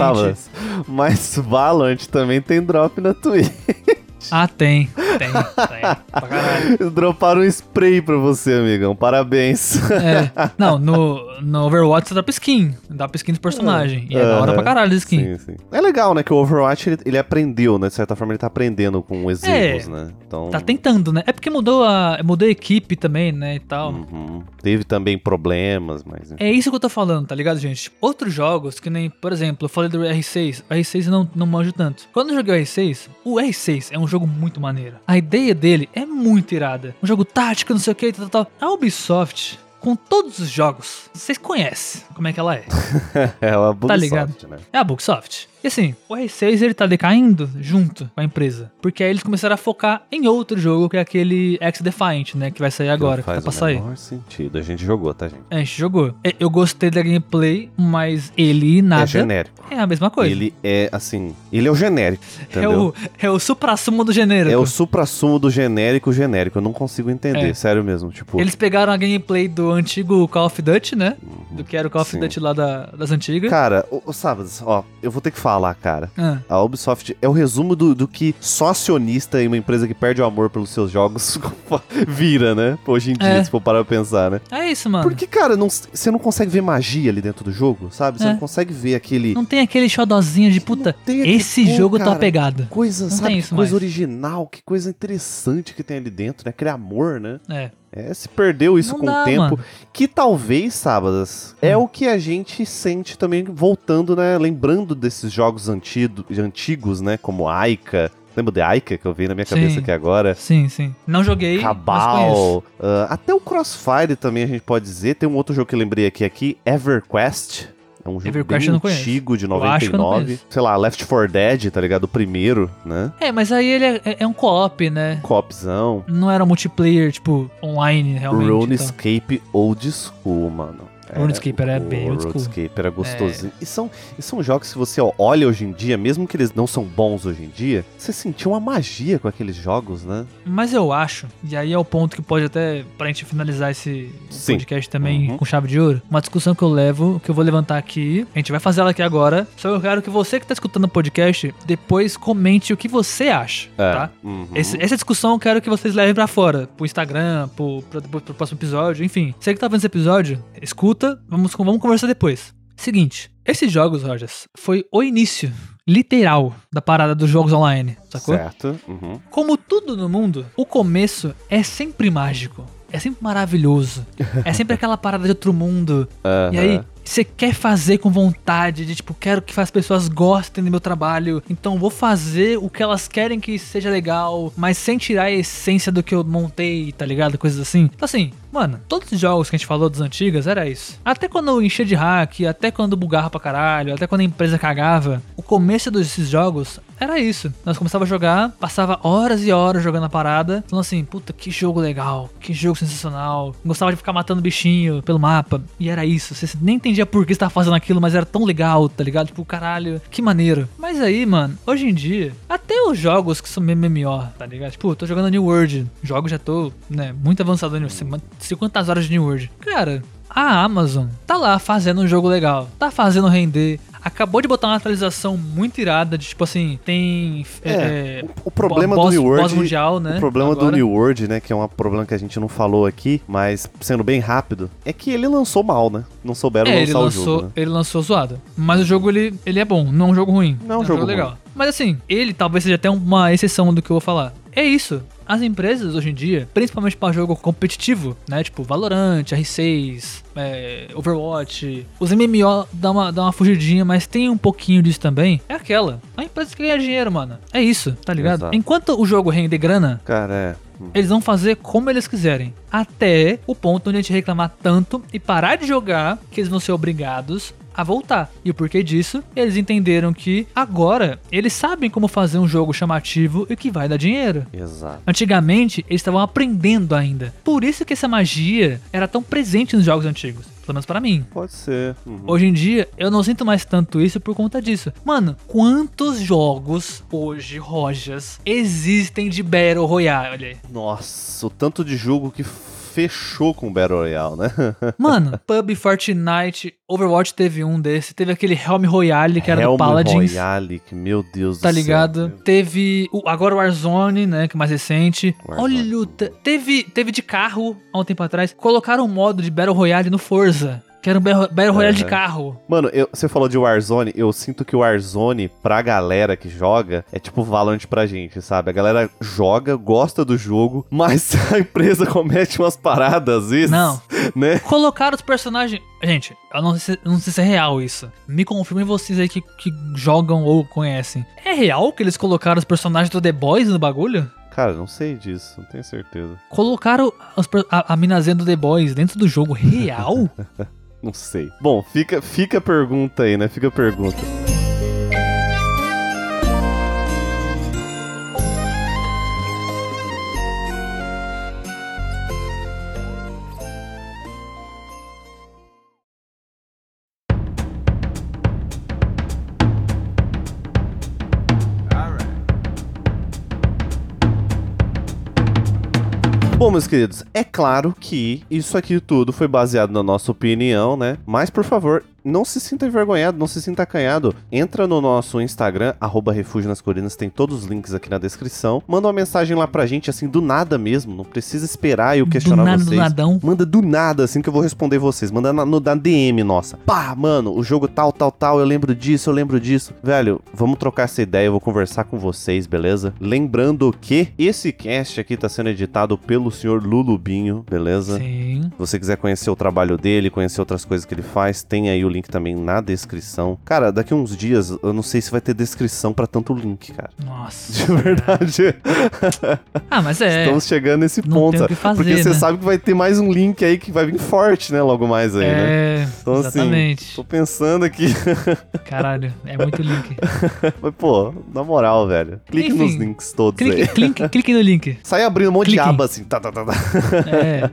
[SPEAKER 2] Mas Valorant também tem drop na Twitch.
[SPEAKER 1] Ah, tem. Tem, tem.
[SPEAKER 2] Droparam um spray pra você, amigão. Parabéns.
[SPEAKER 1] É. Não, no, no Overwatch você dá pra skin. Dá pra skin do personagem. E é da hora pra caralho a skin.
[SPEAKER 2] Sim, sim. É legal, né? Que o Overwatch ele, ele aprendeu, né? De certa forma, ele tá aprendendo com os erros, né? Então.
[SPEAKER 1] Tá tentando, né? É porque mudou a, mudou a equipe também, né? E tal.
[SPEAKER 2] Uhum. Teve também problemas, mas.
[SPEAKER 1] É isso que eu tô falando, tá ligado, gente? Outros jogos, que nem, por exemplo, eu falei do R6. O R6 eu não, não manjo tanto. Quando eu joguei o R6, o R6 é um jogo muito maneiro. A ideia dele é muito irada. Um jogo tático, não sei o que, tal, tal. A Ubisoft, com todos os jogos, vocês conhecem como é que ela é.
[SPEAKER 2] é uma
[SPEAKER 1] Tá ligado?
[SPEAKER 2] Ubisoft, né?
[SPEAKER 1] É a Ubisoft. E assim, o R6 ele tá decaindo junto com a empresa. Porque aí eles começaram a focar em outro jogo, que é aquele X-Defiant, né? Que vai sair agora, que tá
[SPEAKER 2] faz
[SPEAKER 1] pra sair.
[SPEAKER 2] menor sentido. A gente jogou, tá, gente?
[SPEAKER 1] A gente jogou. É, Eu gostei da gameplay, mas ele e
[SPEAKER 2] É
[SPEAKER 1] nada
[SPEAKER 2] genérico.
[SPEAKER 1] é a mesma coisa.
[SPEAKER 2] Ele é, assim, ele é o genérico,
[SPEAKER 1] é,
[SPEAKER 2] entendeu?
[SPEAKER 1] o, é o supra-sumo do gênero.
[SPEAKER 2] É o supra-sumo do genérico genérico. Eu não consigo entender,
[SPEAKER 1] É.
[SPEAKER 2] sério mesmo. Tipo,
[SPEAKER 1] Eles pegaram a gameplay do antigo Call of Duty, né? Do que era o Call of
[SPEAKER 2] Sim.
[SPEAKER 1] Duty lá da- das antigas.
[SPEAKER 2] cara, o, o Sábados, ó, eu vou ter que falar, cara.
[SPEAKER 1] Ah,
[SPEAKER 2] A Ubisoft é o resumo do, do que só acionista em uma empresa que perde o amor pelos seus jogos vira, né? Hoje em dia,
[SPEAKER 1] É.
[SPEAKER 2] se for parar pra pensar, né?
[SPEAKER 1] é isso, mano.
[SPEAKER 2] Porque, cara, não- você não consegue ver magia ali dentro do jogo, sabe? Você
[SPEAKER 1] É.
[SPEAKER 2] não consegue ver aquele.
[SPEAKER 1] Não tem aquele xodozinho de puta.
[SPEAKER 2] Não
[SPEAKER 1] Esse
[SPEAKER 2] pô,
[SPEAKER 1] jogo
[SPEAKER 2] cara,
[SPEAKER 1] tá pegado.
[SPEAKER 2] Coisa,
[SPEAKER 1] Não
[SPEAKER 2] sabe? coisa
[SPEAKER 1] mais.
[SPEAKER 2] original, que coisa interessante que tem ali dentro, né? Aquele amor, né?
[SPEAKER 1] É.
[SPEAKER 2] É, se perdeu isso
[SPEAKER 1] Não
[SPEAKER 2] com
[SPEAKER 1] dá,
[SPEAKER 2] o tempo.
[SPEAKER 1] mano.
[SPEAKER 2] Que talvez, sábadas, é o que a gente sente também voltando, né? Lembrando desses jogos antido, antigos, né? Como Aika. Lembra de Aika que eu vi na minha
[SPEAKER 1] Sim.
[SPEAKER 2] cabeça aqui agora?
[SPEAKER 1] Sim, sim. Não joguei.
[SPEAKER 2] Cabal. ah, até o Crossfire também a gente pode dizer. Tem um outro jogo que eu lembrei aqui, aqui EverQuest. É um jogo bem antigo, de
[SPEAKER 1] Eu acho que eu não
[SPEAKER 2] 99.
[SPEAKER 1] conheço.
[SPEAKER 2] Sei lá, Left 4 Dead, tá ligado? O primeiro, né?
[SPEAKER 1] É, mas aí ele é, é um co-op, né?
[SPEAKER 2] Copzão.
[SPEAKER 1] Não era multiplayer, tipo, online, realmente. então.
[SPEAKER 2] RuneScape Old School, mano.
[SPEAKER 1] RuneScape era
[SPEAKER 2] o
[SPEAKER 1] bem old school. É.
[SPEAKER 2] RuneScape era gostosinho. E, são, e são jogos que você olha hoje em dia, mesmo que eles não são bons hoje em dia, você sentiu uma magia com aqueles jogos, né?
[SPEAKER 1] Mas eu acho, e aí é o ponto que pode até, pra gente finalizar esse
[SPEAKER 2] Sim.
[SPEAKER 1] podcast também
[SPEAKER 2] Uhum.
[SPEAKER 1] com chave de ouro, uma discussão que eu levo, que eu vou levantar aqui, a gente vai fazer ela aqui agora, só eu quero que você que tá escutando o podcast, depois comente o que você acha,
[SPEAKER 2] É.
[SPEAKER 1] tá?
[SPEAKER 2] Uhum.
[SPEAKER 1] Esse- essa discussão eu quero que vocês levem pra fora, pro Instagram, pro, pro, pro- pro próximo episódio, enfim. Você que tá vendo esse episódio, escuta, vamos, vamos conversar depois. Seguinte, esses jogos, Rogers, foi o início literal da parada dos jogos online, sacou?
[SPEAKER 2] Certo. Uhum.
[SPEAKER 1] Como tudo no mundo, o começo é sempre mágico. É sempre maravilhoso. É sempre aquela parada de outro mundo. E aí, você quer fazer com vontade, de tipo, quero que as pessoas gostem do meu trabalho, então vou fazer o que elas querem que seja legal, mas sem tirar a essência do que eu montei, tá ligado? Coisas assim. Então, assim, mano, todos os jogos que a gente falou das antigas era isso. Até quando enchia de hack, até quando bugava pra caralho, até quando a empresa cagava, o começo desses jogos era isso. Nós começava a jogar, passava horas e horas jogando a parada, falando assim, puta, que jogo legal, que jogo sensacional. Gostava de ficar matando bichinho pelo mapa. E era isso. Você nem entendia por que você tava fazendo aquilo, mas era tão legal, tá ligado? Tipo, caralho, que maneiro. Mas aí, mano, hoje em dia, até os jogos que são MMO, tá ligado? Tipo, tô jogando New World. Jogo já tô, né, muito avançado World. 50 horas de New World. Cara, a Amazon tá lá fazendo um jogo legal, tá fazendo render. Acabou de botar uma atualização muito irada de tipo assim, tem.
[SPEAKER 2] É, o, o problema
[SPEAKER 1] boss-
[SPEAKER 2] do New World.
[SPEAKER 1] mundial, né?
[SPEAKER 2] O problema do
[SPEAKER 1] agora.
[SPEAKER 2] New World, né, que é um problema que a gente não falou aqui, mas sendo bem rápido, é que ele lançou mal, né? Não souberam
[SPEAKER 1] É,
[SPEAKER 2] lançar
[SPEAKER 1] ele
[SPEAKER 2] o
[SPEAKER 1] lançou,
[SPEAKER 2] jogo, né?
[SPEAKER 1] ele lançou zoado. Mas o jogo ele, ele é bom, não é um jogo ruim.
[SPEAKER 2] Não é um jogo ruim.
[SPEAKER 1] legal. Mas assim, ele talvez seja até uma exceção do que eu vou falar. É isso. As empresas hoje em dia, principalmente para jogo competitivo, né? Tipo Valorant, R6, é, Overwatch, os MMO dá uma, dá uma fugidinha, mas tem um pouquinho disso também. É aquela. A empresa que ganha dinheiro, mano. É isso, tá ligado?
[SPEAKER 2] Exato.
[SPEAKER 1] Enquanto o jogo rende grana,
[SPEAKER 2] Cara, é.
[SPEAKER 1] eles vão fazer como eles quiserem. Até o ponto onde a gente reclamar tanto e parar de jogar que eles vão ser obrigados a voltar. E o porquê disso? Eles entenderam que agora eles sabem como fazer um jogo chamativo e que vai dar dinheiro.
[SPEAKER 2] Exato.
[SPEAKER 1] Antigamente, eles estavam aprendendo ainda. Por isso que essa magia era tão presente nos jogos antigos. Pelo menos pra mim.
[SPEAKER 2] Pode ser. Uhum.
[SPEAKER 1] Hoje em dia, eu não sinto mais tanto isso por conta disso. Mano, quantos jogos hoje, Rojas, existem de Battle Royale?
[SPEAKER 2] Nossa, o tanto de jogo que fechou com o Battle Royale, né?
[SPEAKER 1] Mano, PUB, Fortnite, Overwatch teve um desse. Teve aquele Helm Royale, que era
[SPEAKER 2] Helm
[SPEAKER 1] do Paladins.
[SPEAKER 2] Royale, que meu Deus
[SPEAKER 1] Tá
[SPEAKER 2] do céu.
[SPEAKER 1] ligado? Teve o, agora o Warzone, né? Que é mais recente.
[SPEAKER 2] Warzone.
[SPEAKER 1] Olha. Teve, teve de carro há um tempo atrás. Colocaram um modo de Battle Royale no Forza. Que era um Battle Royale de
[SPEAKER 2] Aham.
[SPEAKER 1] carro.
[SPEAKER 2] Mano, eu- você falou de Warzone, eu sinto que o Warzone, pra galera que joga, é tipo Valorant pra gente, sabe? A galera joga, gosta do jogo, mas a empresa comete umas paradas, vezes.
[SPEAKER 1] Não.
[SPEAKER 2] Né?
[SPEAKER 1] Colocaram os personagens. Gente, eu não sei, se- não sei se é real isso. Me confirmem vocês aí que, que jogam ou conhecem. É real que eles colocaram os personagens do The Boys no bagulho?
[SPEAKER 2] Cara, não sei disso, não tenho certeza.
[SPEAKER 1] Colocaram per- a, a minazinha do The Boys dentro do jogo real?
[SPEAKER 2] Não sei. Bom, fica, fica a pergunta aí, né? Fica a pergunta. Bom, meus queridos, é claro que isso aqui tudo foi baseado na nossa opinião, né? Mas, por favor, não se sinta envergonhado, não se sinta acanhado. Entra no nosso Instagram, arroba Refúgio nas Colinas, tem todos os links aqui na descrição. Manda uma mensagem lá pra gente, assim, do nada mesmo. Não precisa esperar eu questionar
[SPEAKER 1] do nada,
[SPEAKER 2] vocês.
[SPEAKER 1] do nadão.
[SPEAKER 2] Manda do nada, assim que eu vou responder vocês. Manda na, no, na DM, nossa. Pá, mano, o jogo tal, tal, tal, eu lembro disso, eu lembro disso. Velho, vamos trocar essa ideia, eu vou conversar com vocês, beleza? Lembrando que esse cast aqui tá sendo editado pelo senhor Lulubinho, beleza?
[SPEAKER 1] Sim.
[SPEAKER 2] Se você quiser conhecer o trabalho dele, conhecer outras coisas que ele faz, tem aí o link também na descrição. Cara, daqui uns dias eu não sei se vai ter descrição pra tanto link, cara.
[SPEAKER 1] Nossa.
[SPEAKER 2] De verdade.
[SPEAKER 1] Ah, mas é.
[SPEAKER 2] Estamos chegando nesse
[SPEAKER 1] Não
[SPEAKER 2] ponto,
[SPEAKER 1] tem o que fazer,
[SPEAKER 2] Porque você
[SPEAKER 1] né?
[SPEAKER 2] sabe que vai ter mais um link aí que vai vir forte, né? Logo mais aí, né?
[SPEAKER 1] É,
[SPEAKER 2] Então, assim,
[SPEAKER 1] exatamente.
[SPEAKER 2] Tô pensando aqui.
[SPEAKER 1] Caralho, é muito link.
[SPEAKER 2] Mas, pô, na moral, velho. Clique
[SPEAKER 1] Enfim,
[SPEAKER 2] nos links todos
[SPEAKER 1] Clique,
[SPEAKER 2] aí.
[SPEAKER 1] clique, clique no link.
[SPEAKER 2] Sai abrindo um monte de aba assim. Tá, tá, tá, tá.
[SPEAKER 1] É.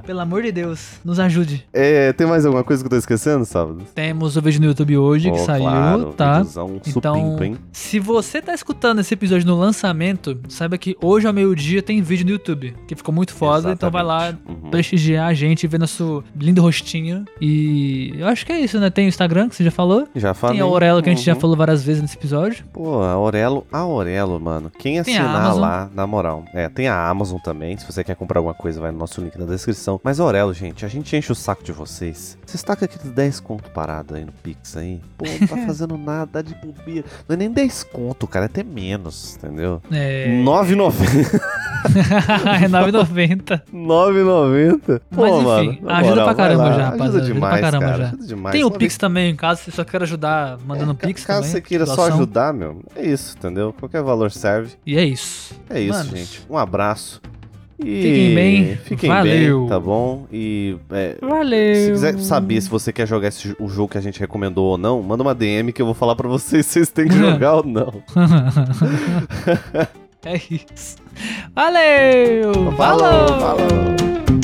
[SPEAKER 1] Pelo amor de Deus, nos ajude.
[SPEAKER 2] É, tem mais alguma coisa que eu tô esquecendo, sábado?
[SPEAKER 1] Temos o vídeo no YouTube hoje que
[SPEAKER 2] Oh,
[SPEAKER 1] saiu,
[SPEAKER 2] claro,
[SPEAKER 1] tá? Então,
[SPEAKER 2] hein?
[SPEAKER 1] se você tá escutando esse episódio no lançamento, saiba que hoje ao meio-dia tem vídeo no YouTube, que ficou muito foda, então vai lá
[SPEAKER 2] Exatamente. Uhum.
[SPEAKER 1] prestigiar a gente, ver nosso lindo rostinho. E eu acho que é isso, né? Tem o Instagram, que você já falou.
[SPEAKER 2] Já falei.
[SPEAKER 1] Tem a Aurelo, que a gente já
[SPEAKER 2] Uhum.
[SPEAKER 1] falou várias vezes nesse episódio.
[SPEAKER 2] Pô, a Aurelo, a Aurelo, mano. Quem assinar lá, na moral. É, tem a Amazon também. Se você quer comprar alguma coisa, vai no nosso link na descrição. Mas Aurelo, gente, a gente enche o saco de vocês. Vocês tacam aqueles 10 conto parado aí no Pix aí. Pô, não tá fazendo nada, de bobeira. Não é nem 10 conto, cara, é até menos, entendeu?
[SPEAKER 1] É.
[SPEAKER 2] 9,90.
[SPEAKER 1] é 9,90.
[SPEAKER 2] 9,90. Pô,
[SPEAKER 1] Mas enfim,
[SPEAKER 2] mano,
[SPEAKER 1] ajuda
[SPEAKER 2] moral,
[SPEAKER 1] pra caramba já, rapaziada.
[SPEAKER 2] Ajuda
[SPEAKER 1] Ajuda
[SPEAKER 2] demais,
[SPEAKER 1] pra caramba
[SPEAKER 2] cara.
[SPEAKER 1] já.
[SPEAKER 2] Ajuda demais.
[SPEAKER 1] Tem o
[SPEAKER 2] Uma
[SPEAKER 1] Pix também, caso você só queira ajudar, mandando
[SPEAKER 2] É,
[SPEAKER 1] Pix
[SPEAKER 2] Caso
[SPEAKER 1] também.
[SPEAKER 2] você queira só ajudar, meu, é isso, entendeu? Qualquer valor serve.
[SPEAKER 1] E é isso.
[SPEAKER 2] É isso,
[SPEAKER 1] Manos.
[SPEAKER 2] gente. Um abraço. E
[SPEAKER 1] Fiquem bem.
[SPEAKER 2] Fiquem
[SPEAKER 1] Valeu.
[SPEAKER 2] bem, tá bom? E é,
[SPEAKER 1] Valeu.
[SPEAKER 2] se quiser saber se você quer jogar esse, o jogo que a gente recomendou ou não, manda uma DM que eu vou falar pra vocês se vocês têm que jogar ou não.
[SPEAKER 1] é isso. Valeu!
[SPEAKER 2] Falou! falou.